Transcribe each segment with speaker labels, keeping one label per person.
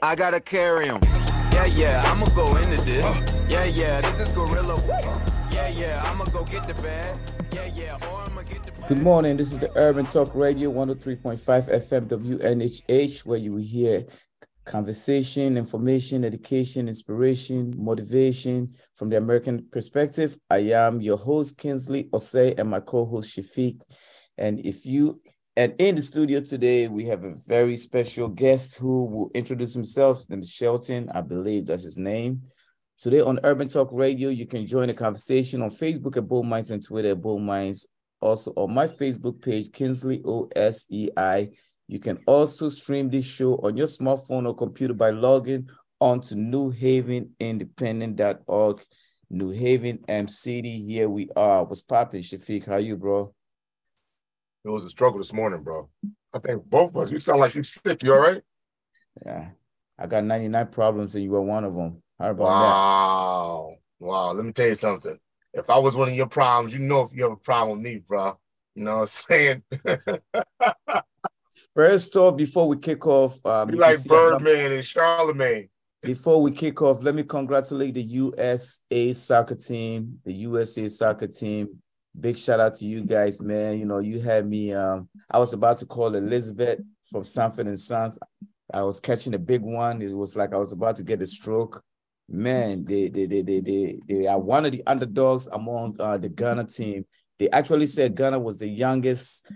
Speaker 1: I gotta carry him. Yeah, yeah, I'ma go into this. Yeah, yeah, this is Gorilla. Yeah, yeah, I'ma go get the bag. Yeah, yeah, or I'ma get the
Speaker 2: Good morning. This is the Urban Talk Radio 103.5 FM WNHH, where you will hear conversation, information, education, inspiration, motivation from the American perspective. I am your host, Kingsley Osei, and my co-host Shafiq. And if you and in the studio today, we have a very special guest who will introduce himself. His name is Shelton, I believe that's his name. Today on Urban Talk Radio, you can join the conversation on Facebook at Bold Minds and Twitter at Bold Minds. Also on my Facebook page, Kingsley O S E I. You can also stream this show on your smartphone or computer by logging on to newhavenindependent.org. New Haven MCD. Here we are. What's poppin', Shafiq? How you, bro?
Speaker 3: It was a struggle this morning, bro. I think both of us. You sound like you sick. You all right?
Speaker 2: Yeah. I got 99 problems and you were one of them. How about
Speaker 3: Wow. Wow. Let me tell you something. If I was one of your problems, you know if you have a problem with me, bro. You know what I'm saying?
Speaker 2: First off, before we kick off, um,
Speaker 3: you like
Speaker 2: see I'm not-
Speaker 3: Birdman and Charlemagne.
Speaker 2: Before we kick off, let me congratulate the USA soccer team, the USA soccer team. Big shout out to you guys, man. You know, you had me. Um, I was about to call Elizabeth from Sanford and Sons. I was catching a big one. It was like I was about to get a stroke. Man, they they they they they, they are one of the underdogs among uh, the Ghana team. They actually said Ghana was the youngest,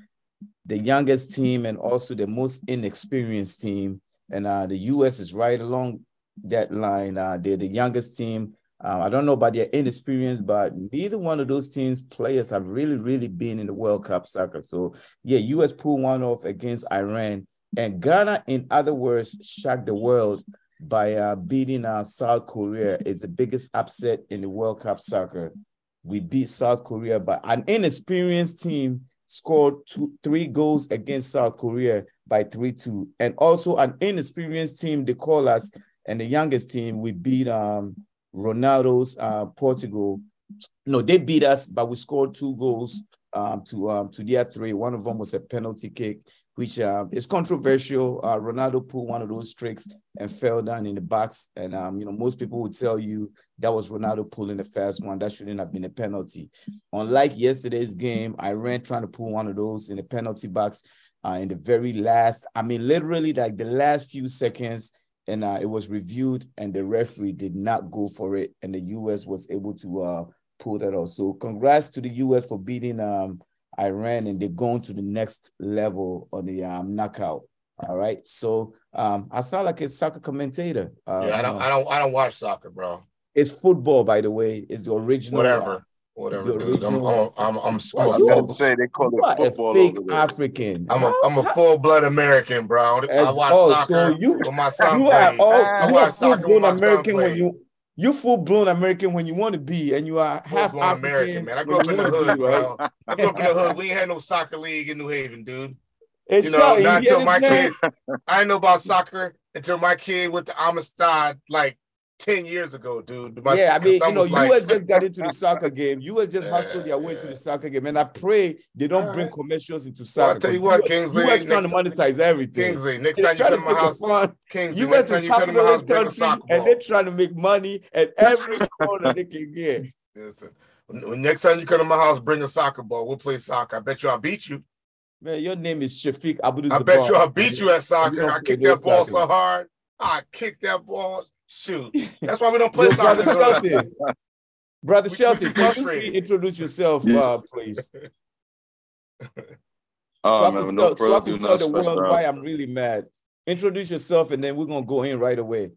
Speaker 2: the youngest team and also the most inexperienced team. And uh, the US is right along that line. Uh, they're the youngest team. Uh, I don't know about their inexperience, but neither one of those teams' players have really, really been in the World Cup soccer. So, yeah, US pulled one off against Iran. And Ghana, in other words, shocked the world by uh, beating uh, South Korea. It's the biggest upset in the World Cup soccer. We beat South Korea, but an inexperienced team scored two, three goals against South Korea by 3 2. And also an inexperienced team, they call us, and the youngest team, we beat um, Ronaldo's uh, Portugal. No, they beat us, but we scored two goals um, to um, to their three. One of them was a penalty kick, which uh, is controversial. Uh, Ronaldo pulled one of those tricks and fell down in the box. And um, you know, most people would tell you that was Ronaldo pulling the first one. That shouldn't have been a penalty. Unlike yesterday's game, Iran trying to pull one of those in the penalty box uh, in the very last. I mean, literally like the last few seconds and uh, it was reviewed and the referee did not go for it and the us was able to uh, pull that off. So congrats to the us for beating um, iran and they're going to the next level on the um, knockout. All right. So um, i sound like a soccer commentator. Uh,
Speaker 3: Yeah, I don't I don't I don't watch soccer, bro.
Speaker 2: it's football by the way. It's the original
Speaker 3: Whatever. Whatever, dude. I'm I'm I'm I'm,
Speaker 4: I
Speaker 3: I'm, a, full,
Speaker 4: say they call
Speaker 2: you are
Speaker 4: it
Speaker 2: a fake african
Speaker 3: I'm a I'm a full blood American, bro. I watch
Speaker 2: oh,
Speaker 3: soccer
Speaker 2: so you-
Speaker 3: when my son
Speaker 2: you are all
Speaker 3: I
Speaker 2: you are
Speaker 3: watch soccer
Speaker 2: full
Speaker 3: when
Speaker 2: blown
Speaker 3: my son
Speaker 2: American when you you full blown American when you want to be, and you are half
Speaker 3: Full-blown
Speaker 2: African
Speaker 3: American, man. I grew up in the hood, bro. I grew up in the hood. We ain't had no soccer league in New Haven, dude.
Speaker 2: It's
Speaker 3: You know,
Speaker 2: so-
Speaker 3: not until my
Speaker 2: understand?
Speaker 3: kid. I didn't know about soccer until my kid went to Amistad like ten years ago, dude. My
Speaker 2: yeah, I mean, you know,
Speaker 3: like-
Speaker 2: US just got into the soccer game. US just hustled their way
Speaker 3: Yeah,
Speaker 2: to the soccer game, and I pray they don't bring
Speaker 3: uh,
Speaker 2: commercials into
Speaker 3: Well,
Speaker 2: soccer.
Speaker 3: I'll tell you what, Kingsley.
Speaker 2: US trying to monetize everything.
Speaker 3: Kingsley, next
Speaker 2: They're
Speaker 3: time you come
Speaker 2: to
Speaker 3: my house,
Speaker 2: fun.
Speaker 3: Kingsley,
Speaker 2: US
Speaker 3: next time you come to my house, bring a soccer
Speaker 2: and they're trying to make money at every corner they can get.
Speaker 3: Listen, next time you come to my house, bring a soccer ball. We'll play soccer. I bet you I'll beat you.
Speaker 2: Man, your name is Shafiq Abu
Speaker 3: I bet you I'll beat you at soccer. I
Speaker 2: play
Speaker 3: kick
Speaker 2: no
Speaker 3: that ball
Speaker 2: soccer.
Speaker 3: so hard. I kick that ball. Shoot. That's why we don't play
Speaker 2: Yo,
Speaker 3: soccer.
Speaker 2: brother Shelton. Brother
Speaker 3: We- we
Speaker 2: Shelton,
Speaker 3: too
Speaker 2: can you introduce yourself,
Speaker 4: Yeah.
Speaker 2: uh, please? so
Speaker 4: Oh
Speaker 2: I
Speaker 4: man,
Speaker 2: can
Speaker 4: no
Speaker 2: tell, so I can tell the world
Speaker 4: special.
Speaker 2: why I'm really mad. Introduce yourself, and then we're gonna go in right away.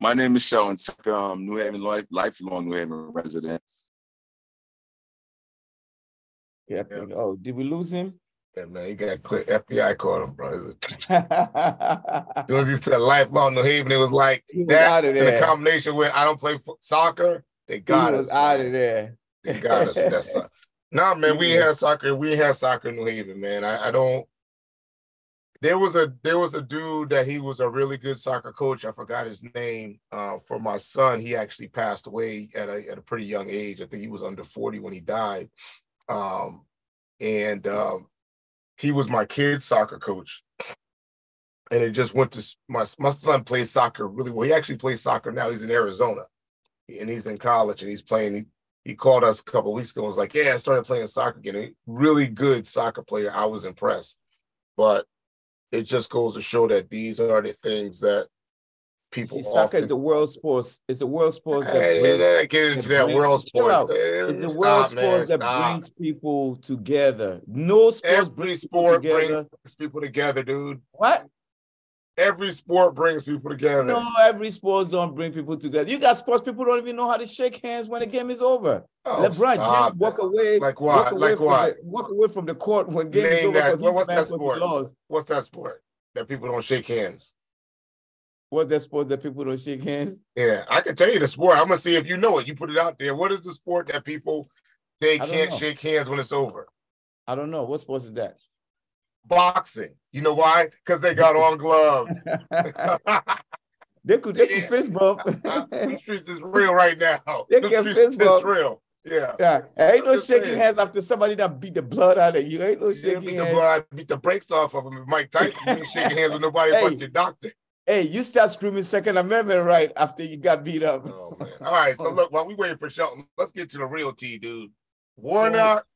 Speaker 4: My name is Sheldon, Tucker, um, New Haven life, lifelong New Haven resident.
Speaker 2: Yeah, I think. Oh, did we lose him?
Speaker 3: Yeah, man, he got clip. FBI caught him, bro. As soon as he said lifelong New Haven, it was like
Speaker 2: He was
Speaker 3: that in a combination with I don't play soccer. They got
Speaker 2: was
Speaker 3: us.
Speaker 2: out of there.
Speaker 3: They got us. with that so- Nah, man, we
Speaker 2: Yeah.
Speaker 3: had soccer. We had soccer in New Haven, man. I, I don't. There was a there was a dude that he was a really good soccer coach. I forgot his name. Uh, for my son, he actually passed away at a at a pretty young age. I think he was under forty when he died. Um, and um, he was my kid's soccer coach. And it just went to my my son plays soccer really well. He actually plays soccer now. He's in Arizona, and he's in college and he's playing. He, he called us a couple weeks ago and was like, Yeah, I started playing soccer again. A really good soccer player. I was impressed. But it just goes to show that these are the things that people
Speaker 2: See, soccer
Speaker 3: often
Speaker 2: is the world sports. It's the world sports that
Speaker 3: Hey,
Speaker 2: brings,
Speaker 3: hey, get into
Speaker 2: that
Speaker 3: that world sports.
Speaker 2: it's the world sports that
Speaker 3: stop.
Speaker 2: brings people together. No sports
Speaker 3: Every
Speaker 2: brings people together.
Speaker 3: brings people together, dude.
Speaker 2: What?
Speaker 3: Every sport brings people together.
Speaker 2: No, every sports don't bring people together. You got sports people don't even know how to shake hands when the game is over.
Speaker 3: Oh,
Speaker 2: LeBron James walk away,
Speaker 3: Like
Speaker 2: walk
Speaker 3: what?
Speaker 2: away
Speaker 3: Like what?
Speaker 2: the, walk away from the court when game is
Speaker 3: Name
Speaker 2: over
Speaker 3: that.
Speaker 2: because
Speaker 3: What-
Speaker 2: he's
Speaker 3: what's that sport? What's that sport that people don't shake hands?
Speaker 2: What's that sport that people don't shake hands?
Speaker 3: Yeah, I can tell you the sport. I'm gonna see if you know it. You put it out there. What is the sport that people they can't
Speaker 2: know.
Speaker 3: shake hands when it's over?
Speaker 2: I don't know. What sport is that?
Speaker 3: Boxing. You know why? Because they got on gloves.
Speaker 2: they could they could fist bump.
Speaker 3: the streets is real right now.
Speaker 2: They can fist bump.
Speaker 3: real. Yeah.
Speaker 2: yeah, ain't no shaking
Speaker 3: saying.
Speaker 2: hands after somebody that beat the blood out of you. Ain't no shaking
Speaker 3: beat the,
Speaker 2: hands.
Speaker 3: blood, beat the brakes off of him. Mike Tyson you ain't shaking hands with nobody
Speaker 2: Hey.
Speaker 3: but your doctor.
Speaker 2: Hey, you start screaming Second Amendment right after you got beat up.
Speaker 3: Oh man. All right. So look, while we waiting for Shelton, let's get to the real tea, dude. Warnock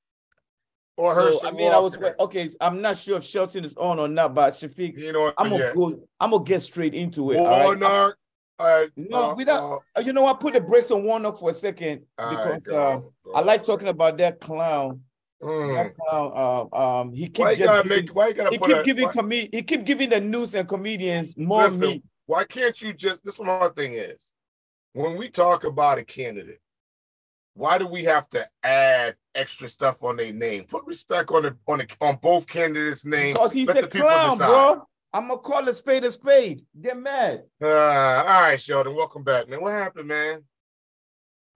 Speaker 3: or
Speaker 2: So, I mean, I was okay. I'm not sure if Shelton is on or not, but Shafiq,
Speaker 3: You know,
Speaker 2: I'm gonna go. I'm gonna get straight into it. all right?
Speaker 3: Warnock.
Speaker 2: No,
Speaker 3: uh,
Speaker 2: we don't-
Speaker 3: uh,
Speaker 2: Uh, You know, I put the brakes on Warnock for a second
Speaker 3: right,
Speaker 2: because
Speaker 3: go,
Speaker 2: uh,
Speaker 3: go.
Speaker 2: I like talking about that clown.
Speaker 3: Mm.
Speaker 2: Clown. Um, um, he keep
Speaker 3: Why you gotta
Speaker 2: giving,
Speaker 3: make? Why you gotta
Speaker 2: he
Speaker 3: put
Speaker 2: keep
Speaker 3: a?
Speaker 2: giving
Speaker 3: why-
Speaker 2: com- he keep giving the news and comedians more
Speaker 3: Listen,
Speaker 2: meat.
Speaker 3: why can't you just this is what my thing is when we talk about a candidate why do we have to add extra stuff on their name put respect on the on the on both candidates names
Speaker 2: Because he's
Speaker 3: let
Speaker 2: a clown, bro. I'm gonna call a spade a spade. Get mad.
Speaker 3: uh, all right sheldon welcome back man what happened man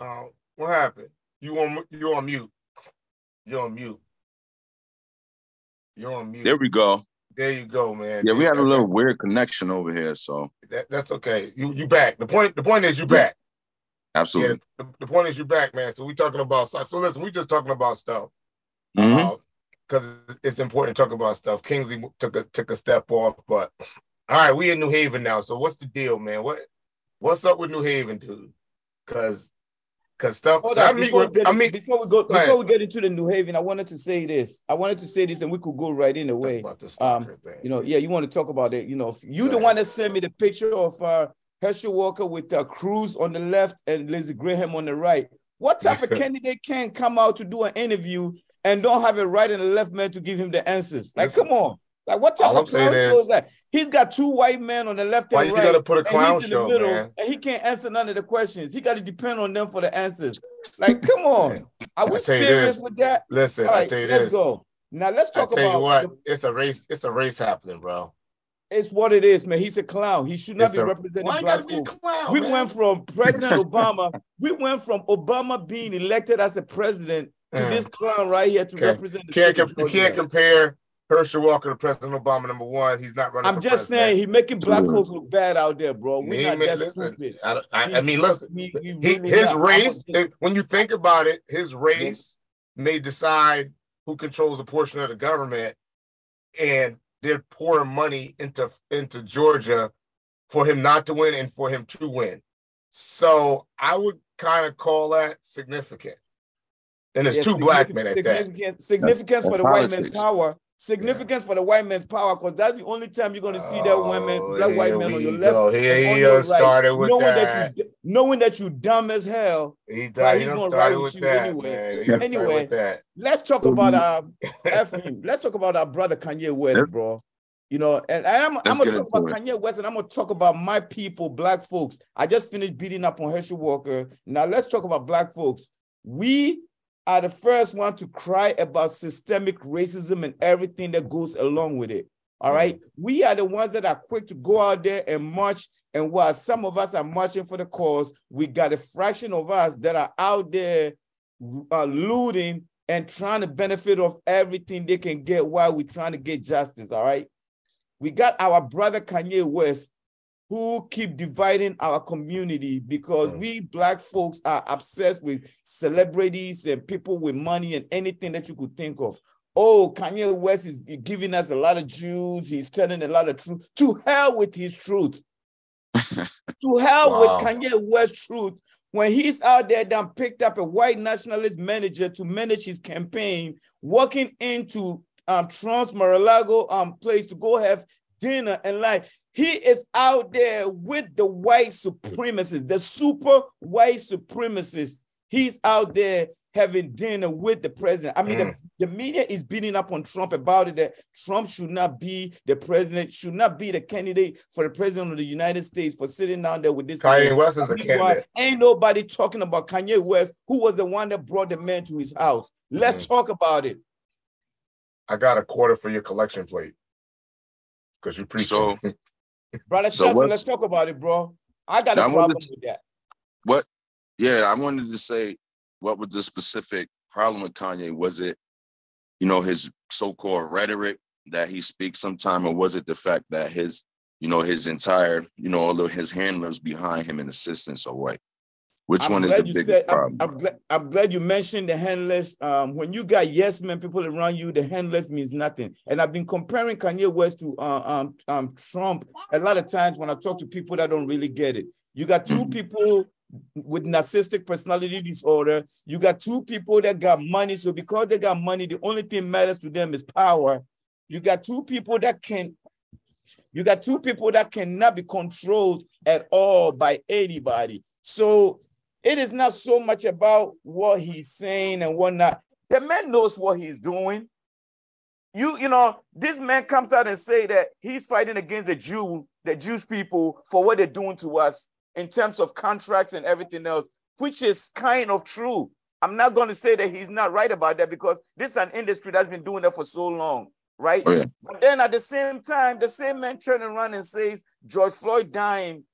Speaker 3: uh, what happened you on you on mute you're on mute you're on mute
Speaker 4: There we go.
Speaker 3: there you go man
Speaker 4: Yeah, we had a little weird connection over here, so
Speaker 3: that, that's okay you you back the point the point is you back
Speaker 4: absolutely.
Speaker 3: Yeah, the, the point is you're back, man. So we talking about. So listen, we just talking about stuff
Speaker 4: Mm-hmm.
Speaker 3: because it's important to talk about stuff. Kingsley took a took a step off, but all right, we in New Haven now. So what's the deal, man? What what's up with New Haven, dude? Because because stuff. So I mean,
Speaker 2: before, we get,
Speaker 3: I mean,
Speaker 2: before we go,
Speaker 3: go
Speaker 2: before we get into the New Haven, I wanted to say this. I wanted to say this, and we could go right in the way.
Speaker 3: about this
Speaker 2: Um,
Speaker 3: thing.
Speaker 2: You know, yeah, you want to talk about it. You know, you the
Speaker 3: Right.
Speaker 2: one that sent me the picture of uh, Herschel Walker with uh, Cruz on the left and Lindsey Graham on the right. What type of candidate can come out to do an interview and don't have a right and a left man to give him the answers? Like,
Speaker 3: Listen,
Speaker 2: come on. Like, what type
Speaker 3: all
Speaker 2: of
Speaker 3: I'm saying
Speaker 2: clown show
Speaker 3: is-
Speaker 2: is that? He's got two white men on the left
Speaker 3: Why
Speaker 2: and
Speaker 3: you
Speaker 2: right.
Speaker 3: gotta put a clown
Speaker 2: in the middle,
Speaker 3: man?
Speaker 2: and he can't answer none of the questions. He got to depend on them for the answers. Like, come on. Are we
Speaker 3: I you
Speaker 2: serious with that?
Speaker 3: Listen,
Speaker 2: All
Speaker 3: I tell you
Speaker 2: let's
Speaker 3: this.
Speaker 2: go. Now let's
Speaker 3: I
Speaker 2: talk
Speaker 3: tell
Speaker 2: about
Speaker 3: you what,
Speaker 2: the-
Speaker 3: it's a race. It's a race happening, bro.
Speaker 2: it's what it is, man. He's a clown. He should not
Speaker 3: It's
Speaker 2: be
Speaker 3: a-
Speaker 2: representing
Speaker 3: Why
Speaker 2: black
Speaker 3: be clown?
Speaker 2: We
Speaker 3: man?
Speaker 2: went from President Obama, we went from Obama being elected as a president to
Speaker 3: Mm.
Speaker 2: this clown right here to
Speaker 3: Okay.
Speaker 2: represent the
Speaker 3: can't com- can't compare Herschel Walker to President Obama. Number one, he's not running.
Speaker 2: I'm
Speaker 3: for
Speaker 2: just
Speaker 3: president.
Speaker 2: saying, he's making black folks look bad out there, bro. We're not
Speaker 3: ma-
Speaker 2: that
Speaker 3: listen,
Speaker 2: stupid.
Speaker 3: I, I, I mean, listen.
Speaker 2: We- we
Speaker 3: He,
Speaker 2: really
Speaker 3: his
Speaker 2: not.
Speaker 3: Race,
Speaker 2: a-
Speaker 3: when you think about it, his race may decide who controls a portion of the government, and they're pouring money into into Georgia for him not to win and for him to win. So I would kind of call that significant. And it's
Speaker 2: Yeah,
Speaker 3: two black men
Speaker 2: significant-
Speaker 3: at that.
Speaker 2: Significance for the white man's power. Significance for the white man's power, because that's the only time you're gonna see that women,
Speaker 3: Oh,
Speaker 2: black white
Speaker 3: here
Speaker 2: men on your left.
Speaker 3: go. Here
Speaker 2: and on
Speaker 3: he
Speaker 2: your
Speaker 3: done started with
Speaker 2: knowing
Speaker 3: that.
Speaker 2: you knowing that you dumb as hell.
Speaker 3: He
Speaker 2: Right,
Speaker 3: he
Speaker 2: he's gonna
Speaker 3: started
Speaker 2: ride
Speaker 3: with
Speaker 2: with you
Speaker 3: that,
Speaker 2: anyway.
Speaker 3: man. He done started
Speaker 2: Anyway,
Speaker 3: that.
Speaker 2: Let's talk about our um, F. Let's talk about our brother Kanye West, bro. You know, and, and I'm, I'm gonna talk about
Speaker 4: into
Speaker 2: Kanye West, and I'm gonna talk about my people, black folks. I just finished beating up on Herschel Walker. Now let's talk about black folks. We are the first one to cry about systemic racism and everything that goes along with it. All right. We are the ones that are quick to go out there and march. And while some of us are marching for the cause, we got a fraction of us that are out there uh, looting and trying to benefit of everything they can get while we're trying to get justice. All right. We got our brother Kanye West who keep dividing our community because mm. we black folks are obsessed with celebrities and people with money and anything that you could think of. Oh, Kanye West is giving us a lot of Jews. He's telling a lot of truth. To hell with his truth. to hell wow. with Kanye West's truth. When he's out there, then picked up a white nationalist manager to manage his campaign, walking into um, Trump's Mar-a-Lago um, place to go have dinner and like he is out there with the white supremacists, the super white supremacists. He's out there having dinner with the president. I mean, mm. the, the, media is beating up on Trump about it that Trump should not be the president, should not be the candidate for the president of the United States for sitting down there with this.
Speaker 3: Kanye man. West is a candidate.
Speaker 2: Ain't nobody talking about Kanye West, who was the one that brought the man to his house. Let's mm. talk about it.
Speaker 3: I got a quarter for your collection plate because you preach.
Speaker 4: So,
Speaker 2: brother, so let's talk about it, bro. I got a problem to, with that.
Speaker 4: What? Yeah, I wanted to say, what was the specific problem with Kanye? Was it, you know, his so-called rhetoric that he speaks sometime, or was it the fact that his, you know, his entire, you know, all of his handlers behind him and assistants, or what? Which I'm one is the big said, problem?
Speaker 2: I'm, I'm, glad, I'm, glad, you mentioned the handless. Um, when you got yes men people around you, the handless means nothing. And I've been comparing Kanye West to uh, um, um, Trump a lot of times when I talk to people that don't really get it. You got 2 mm-hmm. people with narcissistic personality disorder. You got two people that got money. So because they got money, the only thing matters to them is power. You got two people that can. You got two people that cannot be controlled at all by anybody. So it is not so much about what he's saying and whatnot. The man knows what he's doing. You, you know, this man comes out and say that he's fighting against the Jew, the Jewish people for what they're doing to us in terms of contracts and everything else, which is kind of true. I'm not going to say that he's not right about that because this is an industry that's been doing that for so long, right?
Speaker 4: Oh, yeah.
Speaker 2: But then at the same time, the same man turns around and says George Floyd dying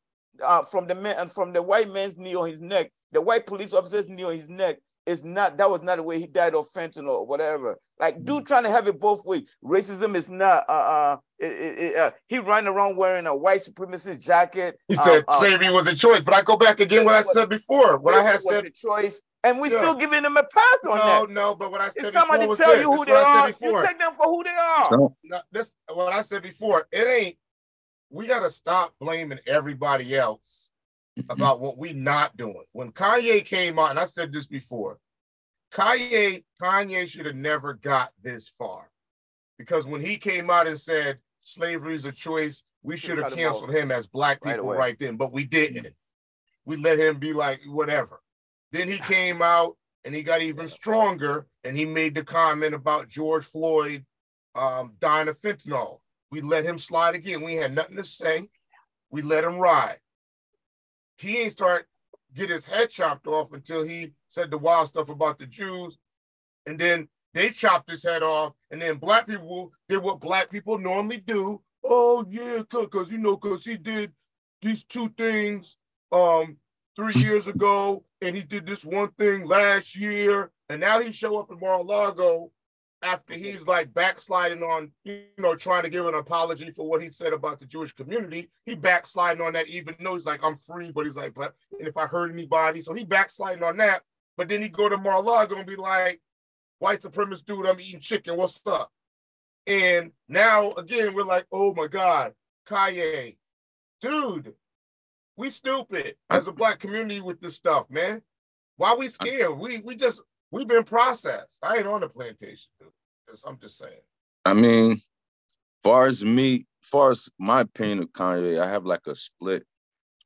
Speaker 2: uh, from the man and from the white man's knee on his neck the white police officer's knee on his neck is not that was not the way he died of fentanyl or whatever. Like dude trying to have it both ways. Racism is not uh uh, it, it, uh he running around wearing a white supremacist jacket.
Speaker 3: He said uh, slavery was a choice, but I go back again what I said before. What I had said
Speaker 2: a choice. And we yeah. still giving them a pass on
Speaker 3: no,
Speaker 2: that.
Speaker 3: No, no, but what I said
Speaker 2: if somebody
Speaker 3: before
Speaker 2: tell
Speaker 3: this.
Speaker 2: you who they are, you take them for who they are.
Speaker 3: No, this what I said before. It ain't. We got to stop blaming everybody else about what we not doing. When Kanye came out, and I said this before, Kanye, Kanye should have never got this far. Because when he came out and said slavery is a choice, we should have canceled him as black people right, right, then, but we didn't. We let him be like whatever. Then he came out and he got even stronger and he made the comment about George Floyd um, dying of fentanyl. We let him slide again. We had nothing to say. We let him ride he ain't start get his head chopped off until he said the wild stuff about the Jews. And then they chopped his head off. And then black people did what black people normally do. Oh, yeah, because, you know, because he did these two things um three years ago. And he did this one thing last year. And now he show up in Mar-a-Lago after he's like backsliding on, you know, trying to give an apology for what he said about the Jewish community, he backsliding on that, even though he's like, I'm free, but he's like, but and if I hurt anybody, so he backsliding on that. But then he go to Mar-a-Lago and be like, white supremacist dude, I'm eating chicken, what's up? And now again, we're like, oh my God, Kanye, dude, we stupid as a black community with this stuff, man. Why we scared? We we just We've been processed. I ain't on the plantation. dude. I'm just saying.
Speaker 4: I mean, far as me, far as my opinion of Kanye, I have like a split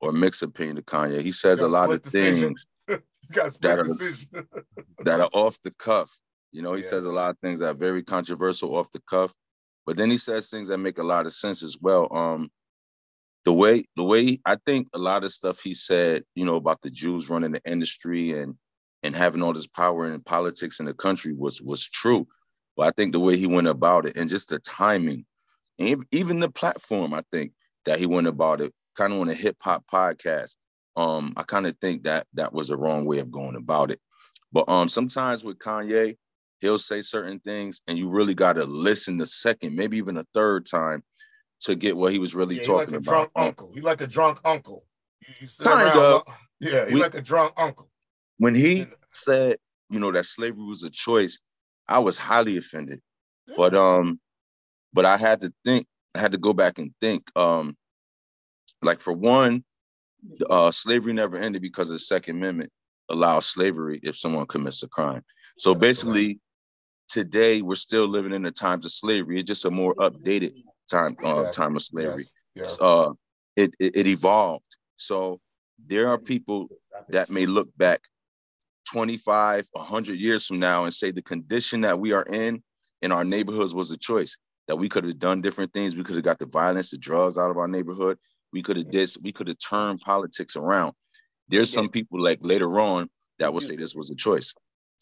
Speaker 4: or mixed opinion of Kanye. He says a lot of decision. things that are, that are off the cuff. You know, he yeah. says a lot of things that are very controversial off the cuff, but then he says things that make a lot of sense as well. Um, the way the way I think a lot of stuff he said, you know, about the Jews running the industry and and having all this power in politics in the country was was true. But I think the way he went about it and just the timing, and even the platform, I think that he went about it, kind of on a hip hop podcast. Um, I kind of think that that was the wrong way of going about it. But um, sometimes with Kanye, he'll say certain things, and you really got to listen the second, maybe even a third time, to get what he was really
Speaker 3: yeah,
Speaker 4: talking
Speaker 3: like
Speaker 4: about.
Speaker 3: Drunk uncle. He like a drunk uncle. You, you
Speaker 4: kind of.
Speaker 3: Yeah, he like a drunk uncle.
Speaker 4: When he said, you know, that slavery was a choice, I was highly offended. But um, but I had to think. I had to go back and think. Um, like for one, uh, slavery never ended because the Second Amendment allows slavery if someone commits a crime. So basically, today we're still living in the times of slavery. It's just a more updated time uh, yes. time of slavery. Yes. Yes. Uh, it, it it evolved. So there are people that may look back 25, 100 years from now and say the condition that we are in in our neighborhoods was a choice that we could have done different things. We could have got the violence, the drugs out of our neighborhood. We could have did, we could have turned politics around. There's some people like later on that will say this was a choice.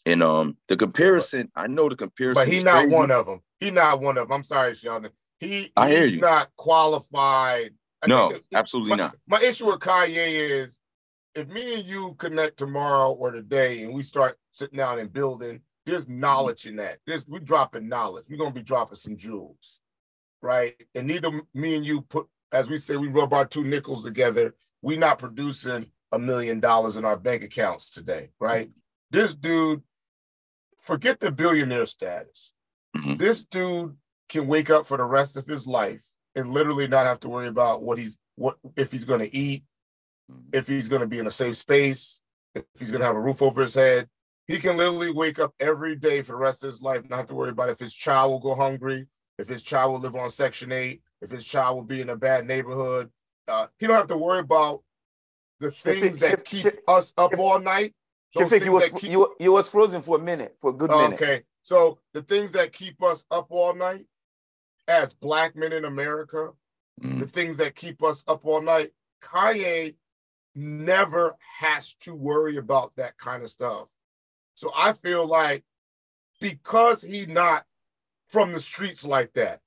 Speaker 4: And um, the comparison, I know the comparison,
Speaker 3: but he's not crazy. one of them. He's not one of them. I'm sorry, Sheldon. He,
Speaker 4: I hear you.
Speaker 3: Not qualified.
Speaker 4: I no, absolutely
Speaker 3: my,
Speaker 4: not.
Speaker 3: My issue with Kanye is if me and you connect tomorrow or today and we start sitting down and building, there's knowledge in that. There's we dropping knowledge. We're gonna be dropping some jewels, right? And neither me and you put, as we say, we rub our two nickels together. We're not producing a million dollars in our bank accounts today, right? This dude, forget the billionaire status. Mm-hmm. This dude can wake up for the rest of his life and literally not have to worry about what he's what if he's going to eat, mm-hmm. if he's going to be in a safe space, if he's going to have a roof over his head. He can literally wake up every day for the rest of his life, not have to worry about if his child will go hungry, if his child will live on Section 8, if his child will be in a bad neighborhood. Uh, he don't have to worry about the things that keep us up all night.
Speaker 2: You was keep... you, you was frozen for a minute, for a good minute.
Speaker 3: Okay, so the things that keep us up all night, as black men in America, mm. the things that keep us up all night, Kanye never has to worry about that kind of stuff. So I feel like because he's not from the streets like that,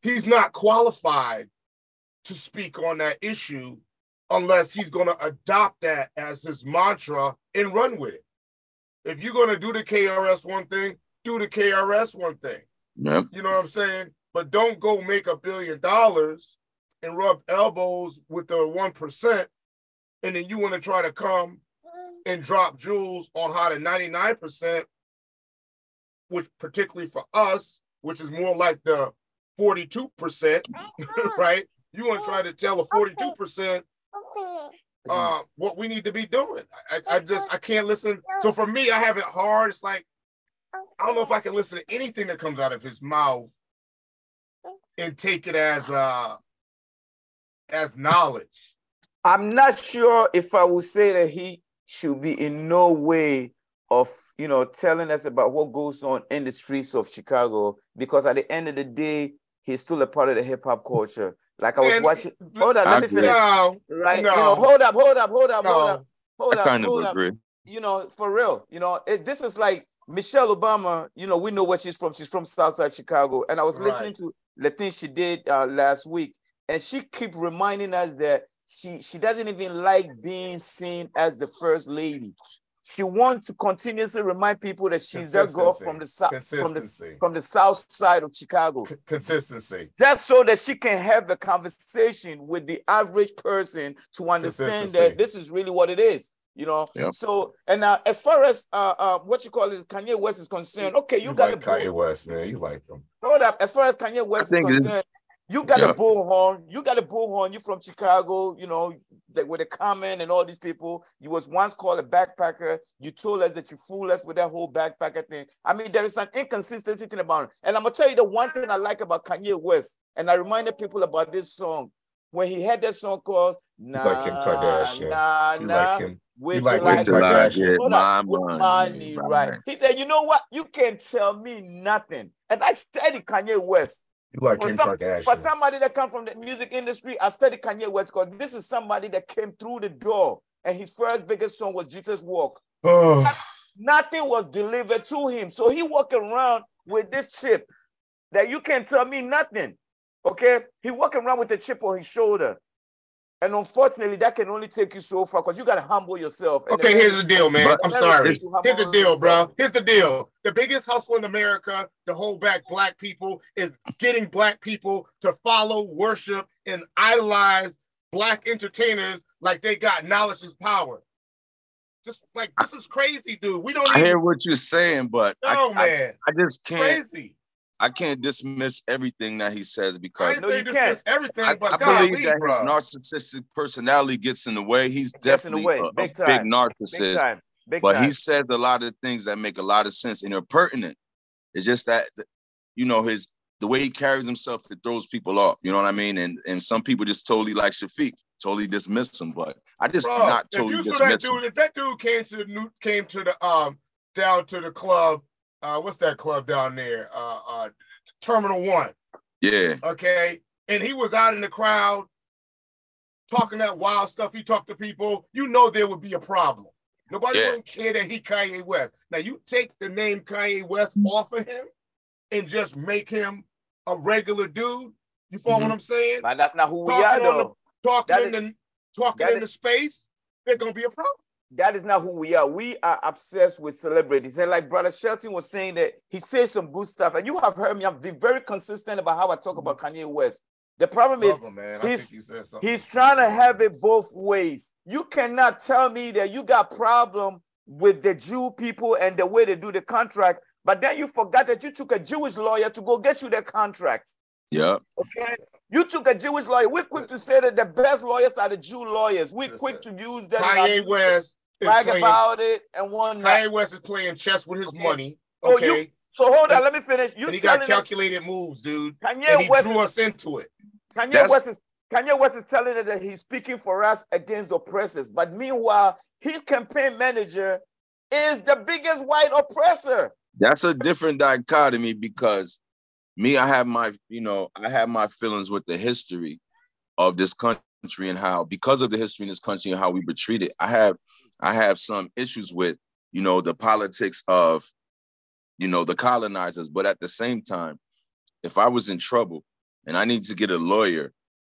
Speaker 3: he's not qualified to speak on that issue unless he's going to adopt that as his mantra and run with it. If you're going to do the KRS one thing, do the KRS one thing.
Speaker 4: Yep.
Speaker 3: You know what I'm saying? But don't go make a billion dollars and rub elbows with the 1%, and then you want to try to come and drop jewels on how to 99%, which particularly for us, which is more like the 42%, right? You want to try to tell a 42% uh, what we need to be doing. I, I just I can't listen. So for me, I have it hard. It's like I don't know if I can listen to anything that comes out of his mouth and take it as uh as knowledge.
Speaker 2: I'm not sure if I would say that he should be in no way of you know telling us about what goes on in the streets of Chicago because at the end of the day, he's still a part of the hip hop culture. Like I was and, watching. Hold on, let me finish. No, right? No. You know, hold up, hold up, hold up, no. hold up, hold up. kind hold of agree. Up. You know, for real. You know, it, this is like Michelle Obama. You know, we know where she's from. She's from Southside Chicago, and I was right. listening to the thing she did uh, last week, and she keep reminding us that she she doesn't even like being seen as the first lady she wants to continuously remind people that she's that girl from the south from the from the south side of Chicago. C-
Speaker 3: consistency.
Speaker 2: That's so that she can have a conversation with the average person to understand that this is really what it is. You know, yep. so and uh, as far as uh, uh, what you call it, Kanye West is concerned, okay, you,
Speaker 3: you
Speaker 2: got
Speaker 3: like Kanye West, man. You like him.
Speaker 2: Hold up. As far as Kanye West is concerned, you got a bullhorn. You got a bullhorn. You from Chicago, you know, with a comment and all these people. You was once called a backpacker. You told us that you fooled us with that whole backpacker thing. I mean, there is an inconsistency thing about it. And I'm gonna tell you the one thing I like about Kanye West, and I reminded people about this song when he had that song called Nah,
Speaker 3: like Kim Kardashian.
Speaker 2: Nah, you nah. Like him.
Speaker 3: With you like, like Kim Kardashian.
Speaker 2: My money, right. He said, you know what? You can't tell me nothing. And I studied Kanye West.
Speaker 3: You like for Kim some, Kardashian.
Speaker 2: For somebody that come from the music industry, I studied Kanye West because this is somebody that came through the door and his first biggest song was Jesus Walk. Oh. Nothing was delivered to him. So he walking around with this chip that you can't tell me nothing. Okay? He walking around with the chip on his shoulder. And unfortunately, that can only take you so far because you got to humble yourself.
Speaker 3: Okay, here's the deal, man. I'm sorry. Here's the deal, bro. Here's the deal. The biggest hustle in America to hold back black people is getting black people to follow, worship, and idolize black entertainers like they got knowledge is power. Just like this is crazy, dude. We don't.
Speaker 4: I even... hear what you're saying, but
Speaker 3: no, I, man,
Speaker 4: I, I just can't.
Speaker 3: Crazy.
Speaker 4: I can't dismiss everything that he says because
Speaker 3: no, you can't. Everything, I,
Speaker 4: I believe that bro. his narcissistic personality gets in the way. He's definitely a, a big, big narcissist. Big time. Big but time. he says a lot of things that make a lot of sense and are pertinent. It's just that you know his the way he carries himself, it throws people off. You know what I mean? And and some people just totally like Shafiq, totally dismiss him. But I just Bro, not totally if you saw
Speaker 3: that dude, him. If that dude came to the new came to the um down to the club uh, what's that club down there? Uh, uh, Terminal One.
Speaker 4: Yeah.
Speaker 3: Okay. And he was out in the crowd talking that wild stuff. He talked to people. You know there would be a problem. Nobody yeah. wouldn't care that he Kanye West. Now you take the name Kanye West off of him and just make him a regular dude. You follow mm-hmm. what I'm saying?
Speaker 2: But that's not who talking we are, though.
Speaker 3: The, talking that in is, the talking in is, the space, there's gonna be a problem
Speaker 2: that is not who we are. We are obsessed with celebrities. And like Brother Shelton was saying that he says some good stuff. And you have heard me, I've been very consistent about how I talk about Kanye West. The problem is
Speaker 3: man.
Speaker 2: he's, he's trying to have it both ways. You cannot tell me that you got problem with the Jew people and the way they do the contract, but then you forgot that you took a Jewish lawyer to go get you the contract.
Speaker 4: Yeah.
Speaker 2: Okay. You took a Jewish lawyer. We're quick to say that the best lawyers are the Jew lawyers. We're quick to use that.
Speaker 3: Kanye West
Speaker 2: brag playing, about it and one. night.
Speaker 3: Kanye West is playing chess with his okay. money. Oh, okay.
Speaker 2: So, you, so hold on, let me finish. You
Speaker 3: and he got calculated moves, dude. Kanye and he West drew us into it.
Speaker 2: Kanye That's... West is Kanye West is telling us that he's speaking for us against oppressors, but meanwhile, his campaign manager is the biggest white oppressor.
Speaker 4: That's a different dichotomy because me, I have my, you know, I have my feelings with the history of this country and how, because of the history in this country and how we were treated, I have I have some issues with, you know, the politics of, you know, the colonizers. But at the same time, if I was in trouble and I need to get a lawyer,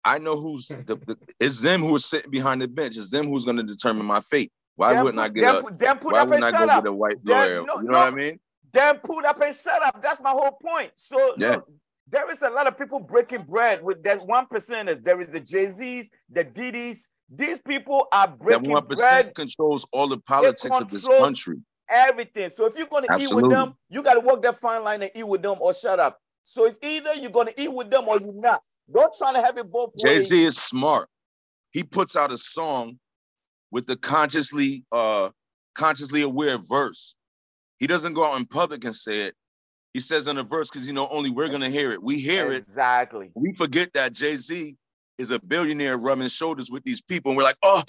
Speaker 4: I know who's the, the it's them who are sitting behind the bench. It's them who's going to determine my fate. Why then wouldn't put, I get then, a then put why wouldn't I go up. get a white lawyer? no, you know no, what I mean?
Speaker 2: Then put up and shut up. That's my whole point. So yeah. Look, there is a lot of people breaking bread with that one percenters. There is the Jay Z's, the Diddy's, these people are breaking that 1% bread.
Speaker 4: controls all the politics of this country.
Speaker 2: Everything. So if you're going to eat with them, you got to walk that fine line and eat with them or shut up. So it's either you're going to eat with them or you're not. Don't try to have it both
Speaker 4: ways. Jay Z is smart. He puts out a song with the consciously uh consciously aware verse. He doesn't go out in public and say it. He says in a verse because you know only we're gonna hear it. We hear
Speaker 2: exactly. it exactly.
Speaker 4: We forget that Jay Z is a billionaire rubbing shoulders with these people. And we're like, oh,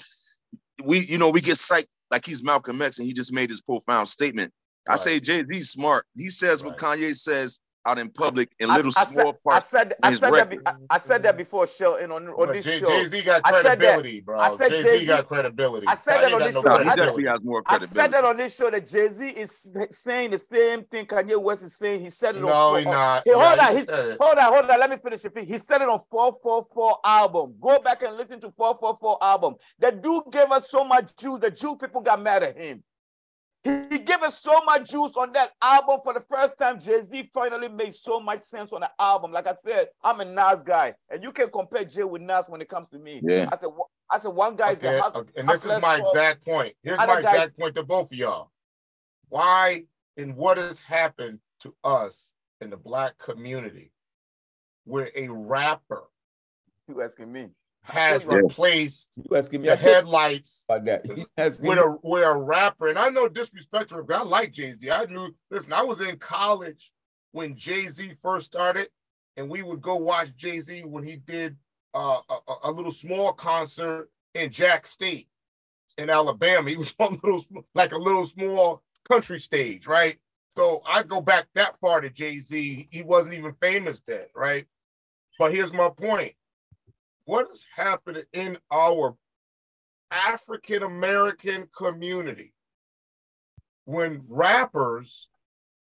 Speaker 4: we, you know, we get psyched like he's Malcolm X and he just made this profound statement. Right. I say Jay Z smart. He says right. what Kanye says out in public in little I, small
Speaker 2: said, parts. I said, I said that. Be, I, I, said that before, Shelton, on, on this
Speaker 3: Jay,
Speaker 2: show.
Speaker 3: Jay Z got credibility, bro. I said Jay Z got credibility.
Speaker 2: I said that on this show. He definitely has more credibility. I said that on this show that Jay Z is saying the same thing Kanye West is saying. He said it
Speaker 3: no,
Speaker 2: on.
Speaker 3: No, he not.
Speaker 2: Hey, hold on, he, hold on, hold on. Let me finish it. He said it on 444 album. Go back and listen to 444 album. The dude gave us so much Jews. The Jew people got mad at him. He gave us so much juice on that album for the first time. Jay Z finally made so much sense on the album. Like I said, I'm a Nas guy, and you can compare Jay with Nas when it comes to me.
Speaker 4: Yeah.
Speaker 2: I said, I said one guy's
Speaker 3: okay, a okay. and this is my exact point. Here's my exact point to both of y'all. Why and what has happened to us in the black community, where a rapper
Speaker 2: you asking me
Speaker 3: has replaced you asking me the headlights
Speaker 2: about that.
Speaker 3: with a with a rapper. And I know disrespect to disrespectful, I like Jay Z. I knew. Listen, I was in college when Jay Z first started, and we would go watch Jay Z when he did uh, a, a, little small concert in Jack State in Alabama. He was on a little like a little small country stage, right? So I go back that far to Jay Z. He wasn't even famous then, right? But here's my point what is happening in our African American community when rappers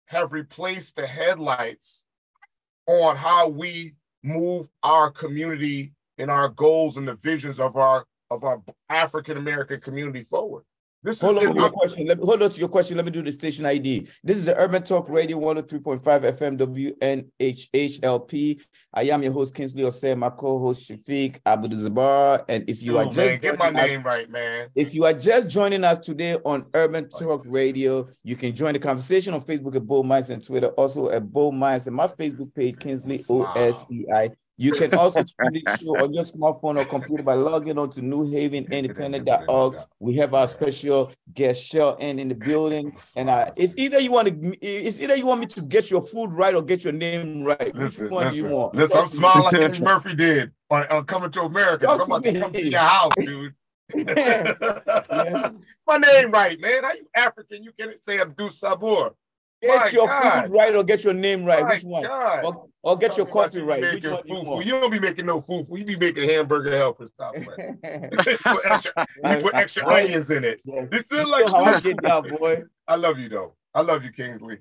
Speaker 3: have replaced the headlights on how we move our community and our goals and the visions of our of our African American community forward.
Speaker 2: This hold on to your question. Let me, hold on to your question. Let me do the station ID. This is the Urban Talk Radio 103.5 FM WNHHLP. I am your host, Kingsley Osei, my co-host Shafiq Abdul Zabar. And if you Dude, are just
Speaker 3: get my name us, right, man.
Speaker 2: If you are just joining us today on Urban Talk Radio, you can join the conversation on Facebook at Bold Minds and Twitter, also at Bold Minds and my Facebook page, Kingsley O S E I. You can also stream the show on your smartphone or computer by logging on to newhavenindependent.org. We have our special guest show in in the building, and uh, it's either you want to it's either you want me to get your food right or get your name right.
Speaker 3: Listen, Which one listen, you want? Listen, I'm smiling like Eddie Murphy did on, on Coming to America. I'm about to come to your house, dude. yeah. My name right, man. Are you African? You can't say Abdul Sabur.
Speaker 2: Get My your God. food right or get your name right. My Which one? Or, or, get your coffee right. Which one
Speaker 3: you, you, don't be making no food. You be making hamburger helper Stop. you put extra, you put extra onions in it. Yeah. It's still like how I get down, boy. I love you though. I love you, Kingsley. Mm.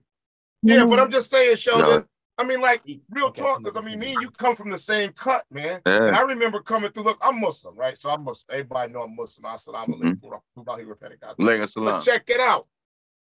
Speaker 3: Yeah, but I'm just saying, Sheldon. No. I mean, like real talk, because I mean, me and you come from the same cut, man. Yeah. And I remember coming through. Look, I'm Muslim, right? So I'm Muslim. Everybody know I'm Muslim. I said I'm mm-hmm. a But check it out.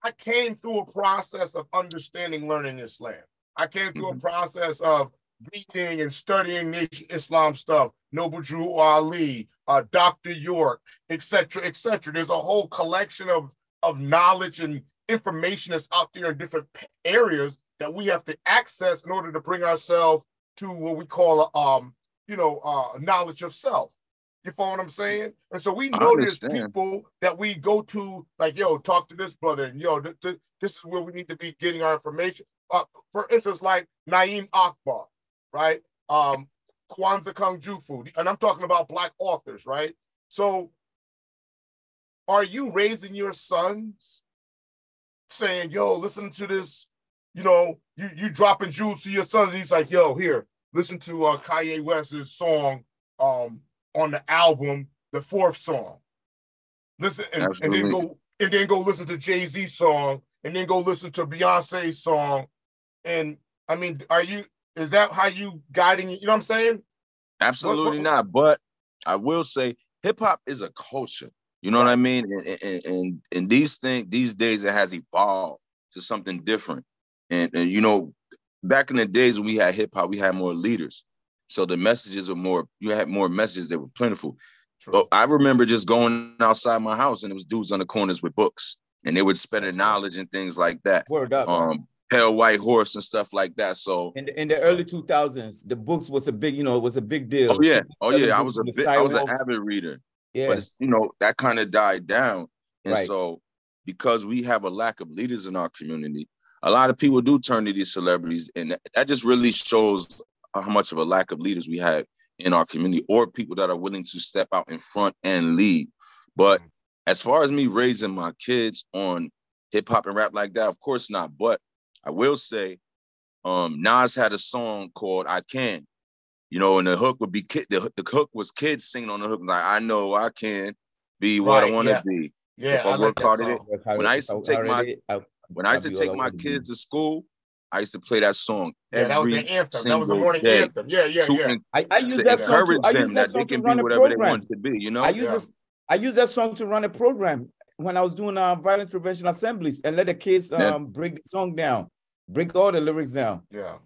Speaker 3: I came through a process of understanding learning Islam. I came through mm-hmm. a process of reading and studying Islam stuff, Noble Drew Ali, uh, Dr. York, etc., etc. There's a whole collection of, of knowledge and information that's out there in different areas that we have to access in order to bring ourselves to what we call um, you know, uh, knowledge of self. You follow what I'm saying? And so we know there's people that we go to, like, yo, talk to this brother, and yo, th- th- this is where we need to be getting our information. Uh, for instance, like Na'im Akbar, right? Um, Jawanza Kunjufu, and I'm talking about black authors, right? So are you raising your sons saying, yo, listen to this, you know, you you dropping jewels to your sons, and he's like, yo, here, listen to uh Kanye West's song, um, on the album, the fourth song. Listen and, and then go and then go listen to Jay Z song, and then go listen to Beyonce song. And I mean, are you? Is that how you guiding? You know what I'm saying?
Speaker 4: Absolutely what, what, not. But I will say, hip hop is a culture. You know what I mean? And, and, and, and these things, these days, it has evolved to something different. And, and you know, back in the days when we had hip hop, we had more leaders. So the messages were more, you had more messages that were plentiful. True. But I remember just going outside my house and it was dudes on the corners with books and they would spread their knowledge and things like that.
Speaker 2: Word up.
Speaker 4: Um, Pale White Horse and stuff like that. So
Speaker 2: in the, in the early 2000s, the books was a big, you know, it was a big deal.
Speaker 4: Oh yeah, oh yeah. I was a bit, I was an avid reader. Yeah, but you know that kind of died down, and right. so because we have a lack of leaders in our community, a lot of people do turn to these celebrities, and that just really shows how much of a lack of leaders we have in our community or people that are willing to step out in front and lead. But mm-hmm. as far as me raising my kids on hip hop and rap like that, of course not. But I will say, um, Nas had a song called "I Can," you know, and the hook would be kid. The, the hook was kids singing on the hook like, "I know I can be what right, I want to yeah. be
Speaker 3: yeah, if I, I
Speaker 4: work hard at it." When I used to take my when I used to take my kids to school, I used to play that song.
Speaker 3: Yeah, that was the anthem. That was the morning day. anthem. Yeah, yeah, yeah. I, I
Speaker 2: use that song to, I use that, that song to run a program.
Speaker 4: to be, you know?
Speaker 2: I use yeah. this, I use that song to run a program when I was doing uh, violence prevention assemblies and let the kids um, yeah. break the song down, break all the lyrics down.
Speaker 3: Yeah.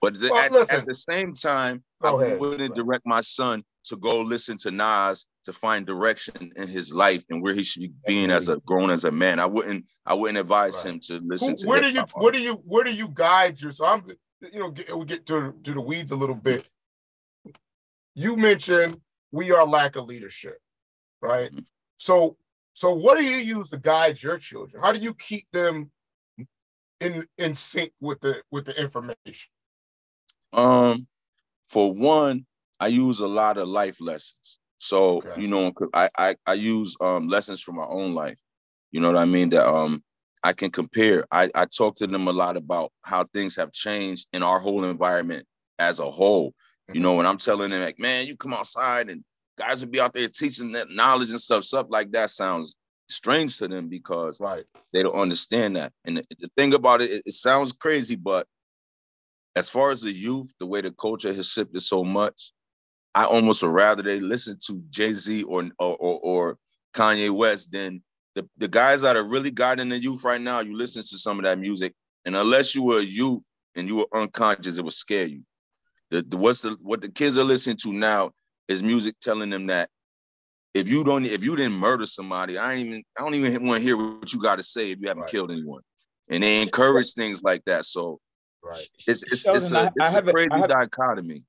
Speaker 4: But the, well, at, at, the same time, Go I ahead. wouldn't direct my son to go listen to Nas to find direction in his life and where he should be being as a grown as a man. I wouldn't I wouldn't advise right. him to listen Who,
Speaker 3: to where do you where do you where do you guide your so I'm you know get, we get to, to the weeds a little bit. You mentioned we are lack of leadership, right? Mm-hmm. So so what do you use to guide your children? How do you keep them in in sync with the with the information?
Speaker 4: Um for one, I use a lot of life lessons. So okay. you know, I, I I use um lessons from my own life. You know what I mean? That um I can compare. I I talk to them a lot about how things have changed in our whole environment as a whole. Mm-hmm. You know, when I'm telling them like, man, you come outside and guys will be out there teaching that knowledge and stuff. Stuff like that sounds strange to them because
Speaker 3: right.
Speaker 4: they don't understand that. And the, the thing about it, it, it, sounds crazy, but as far as the youth, the way the culture has shifted so much, I almost would rather they listen to Jay Z or, or, or or Kanye West than the, the guys that are really guiding the youth right now. You listen to some of that music, and unless you were a youth and you were unconscious, it would scare you. The, the what's the what the kids are listening to now is music telling them that if you don't if you didn't murder somebody, I ain't even I don't even want to hear what you got to say if you haven't right. killed anyone. And they encourage things like that. So
Speaker 3: right.
Speaker 4: it's it's, Sheldon, it's a, it's a crazy a, have, dichotomy.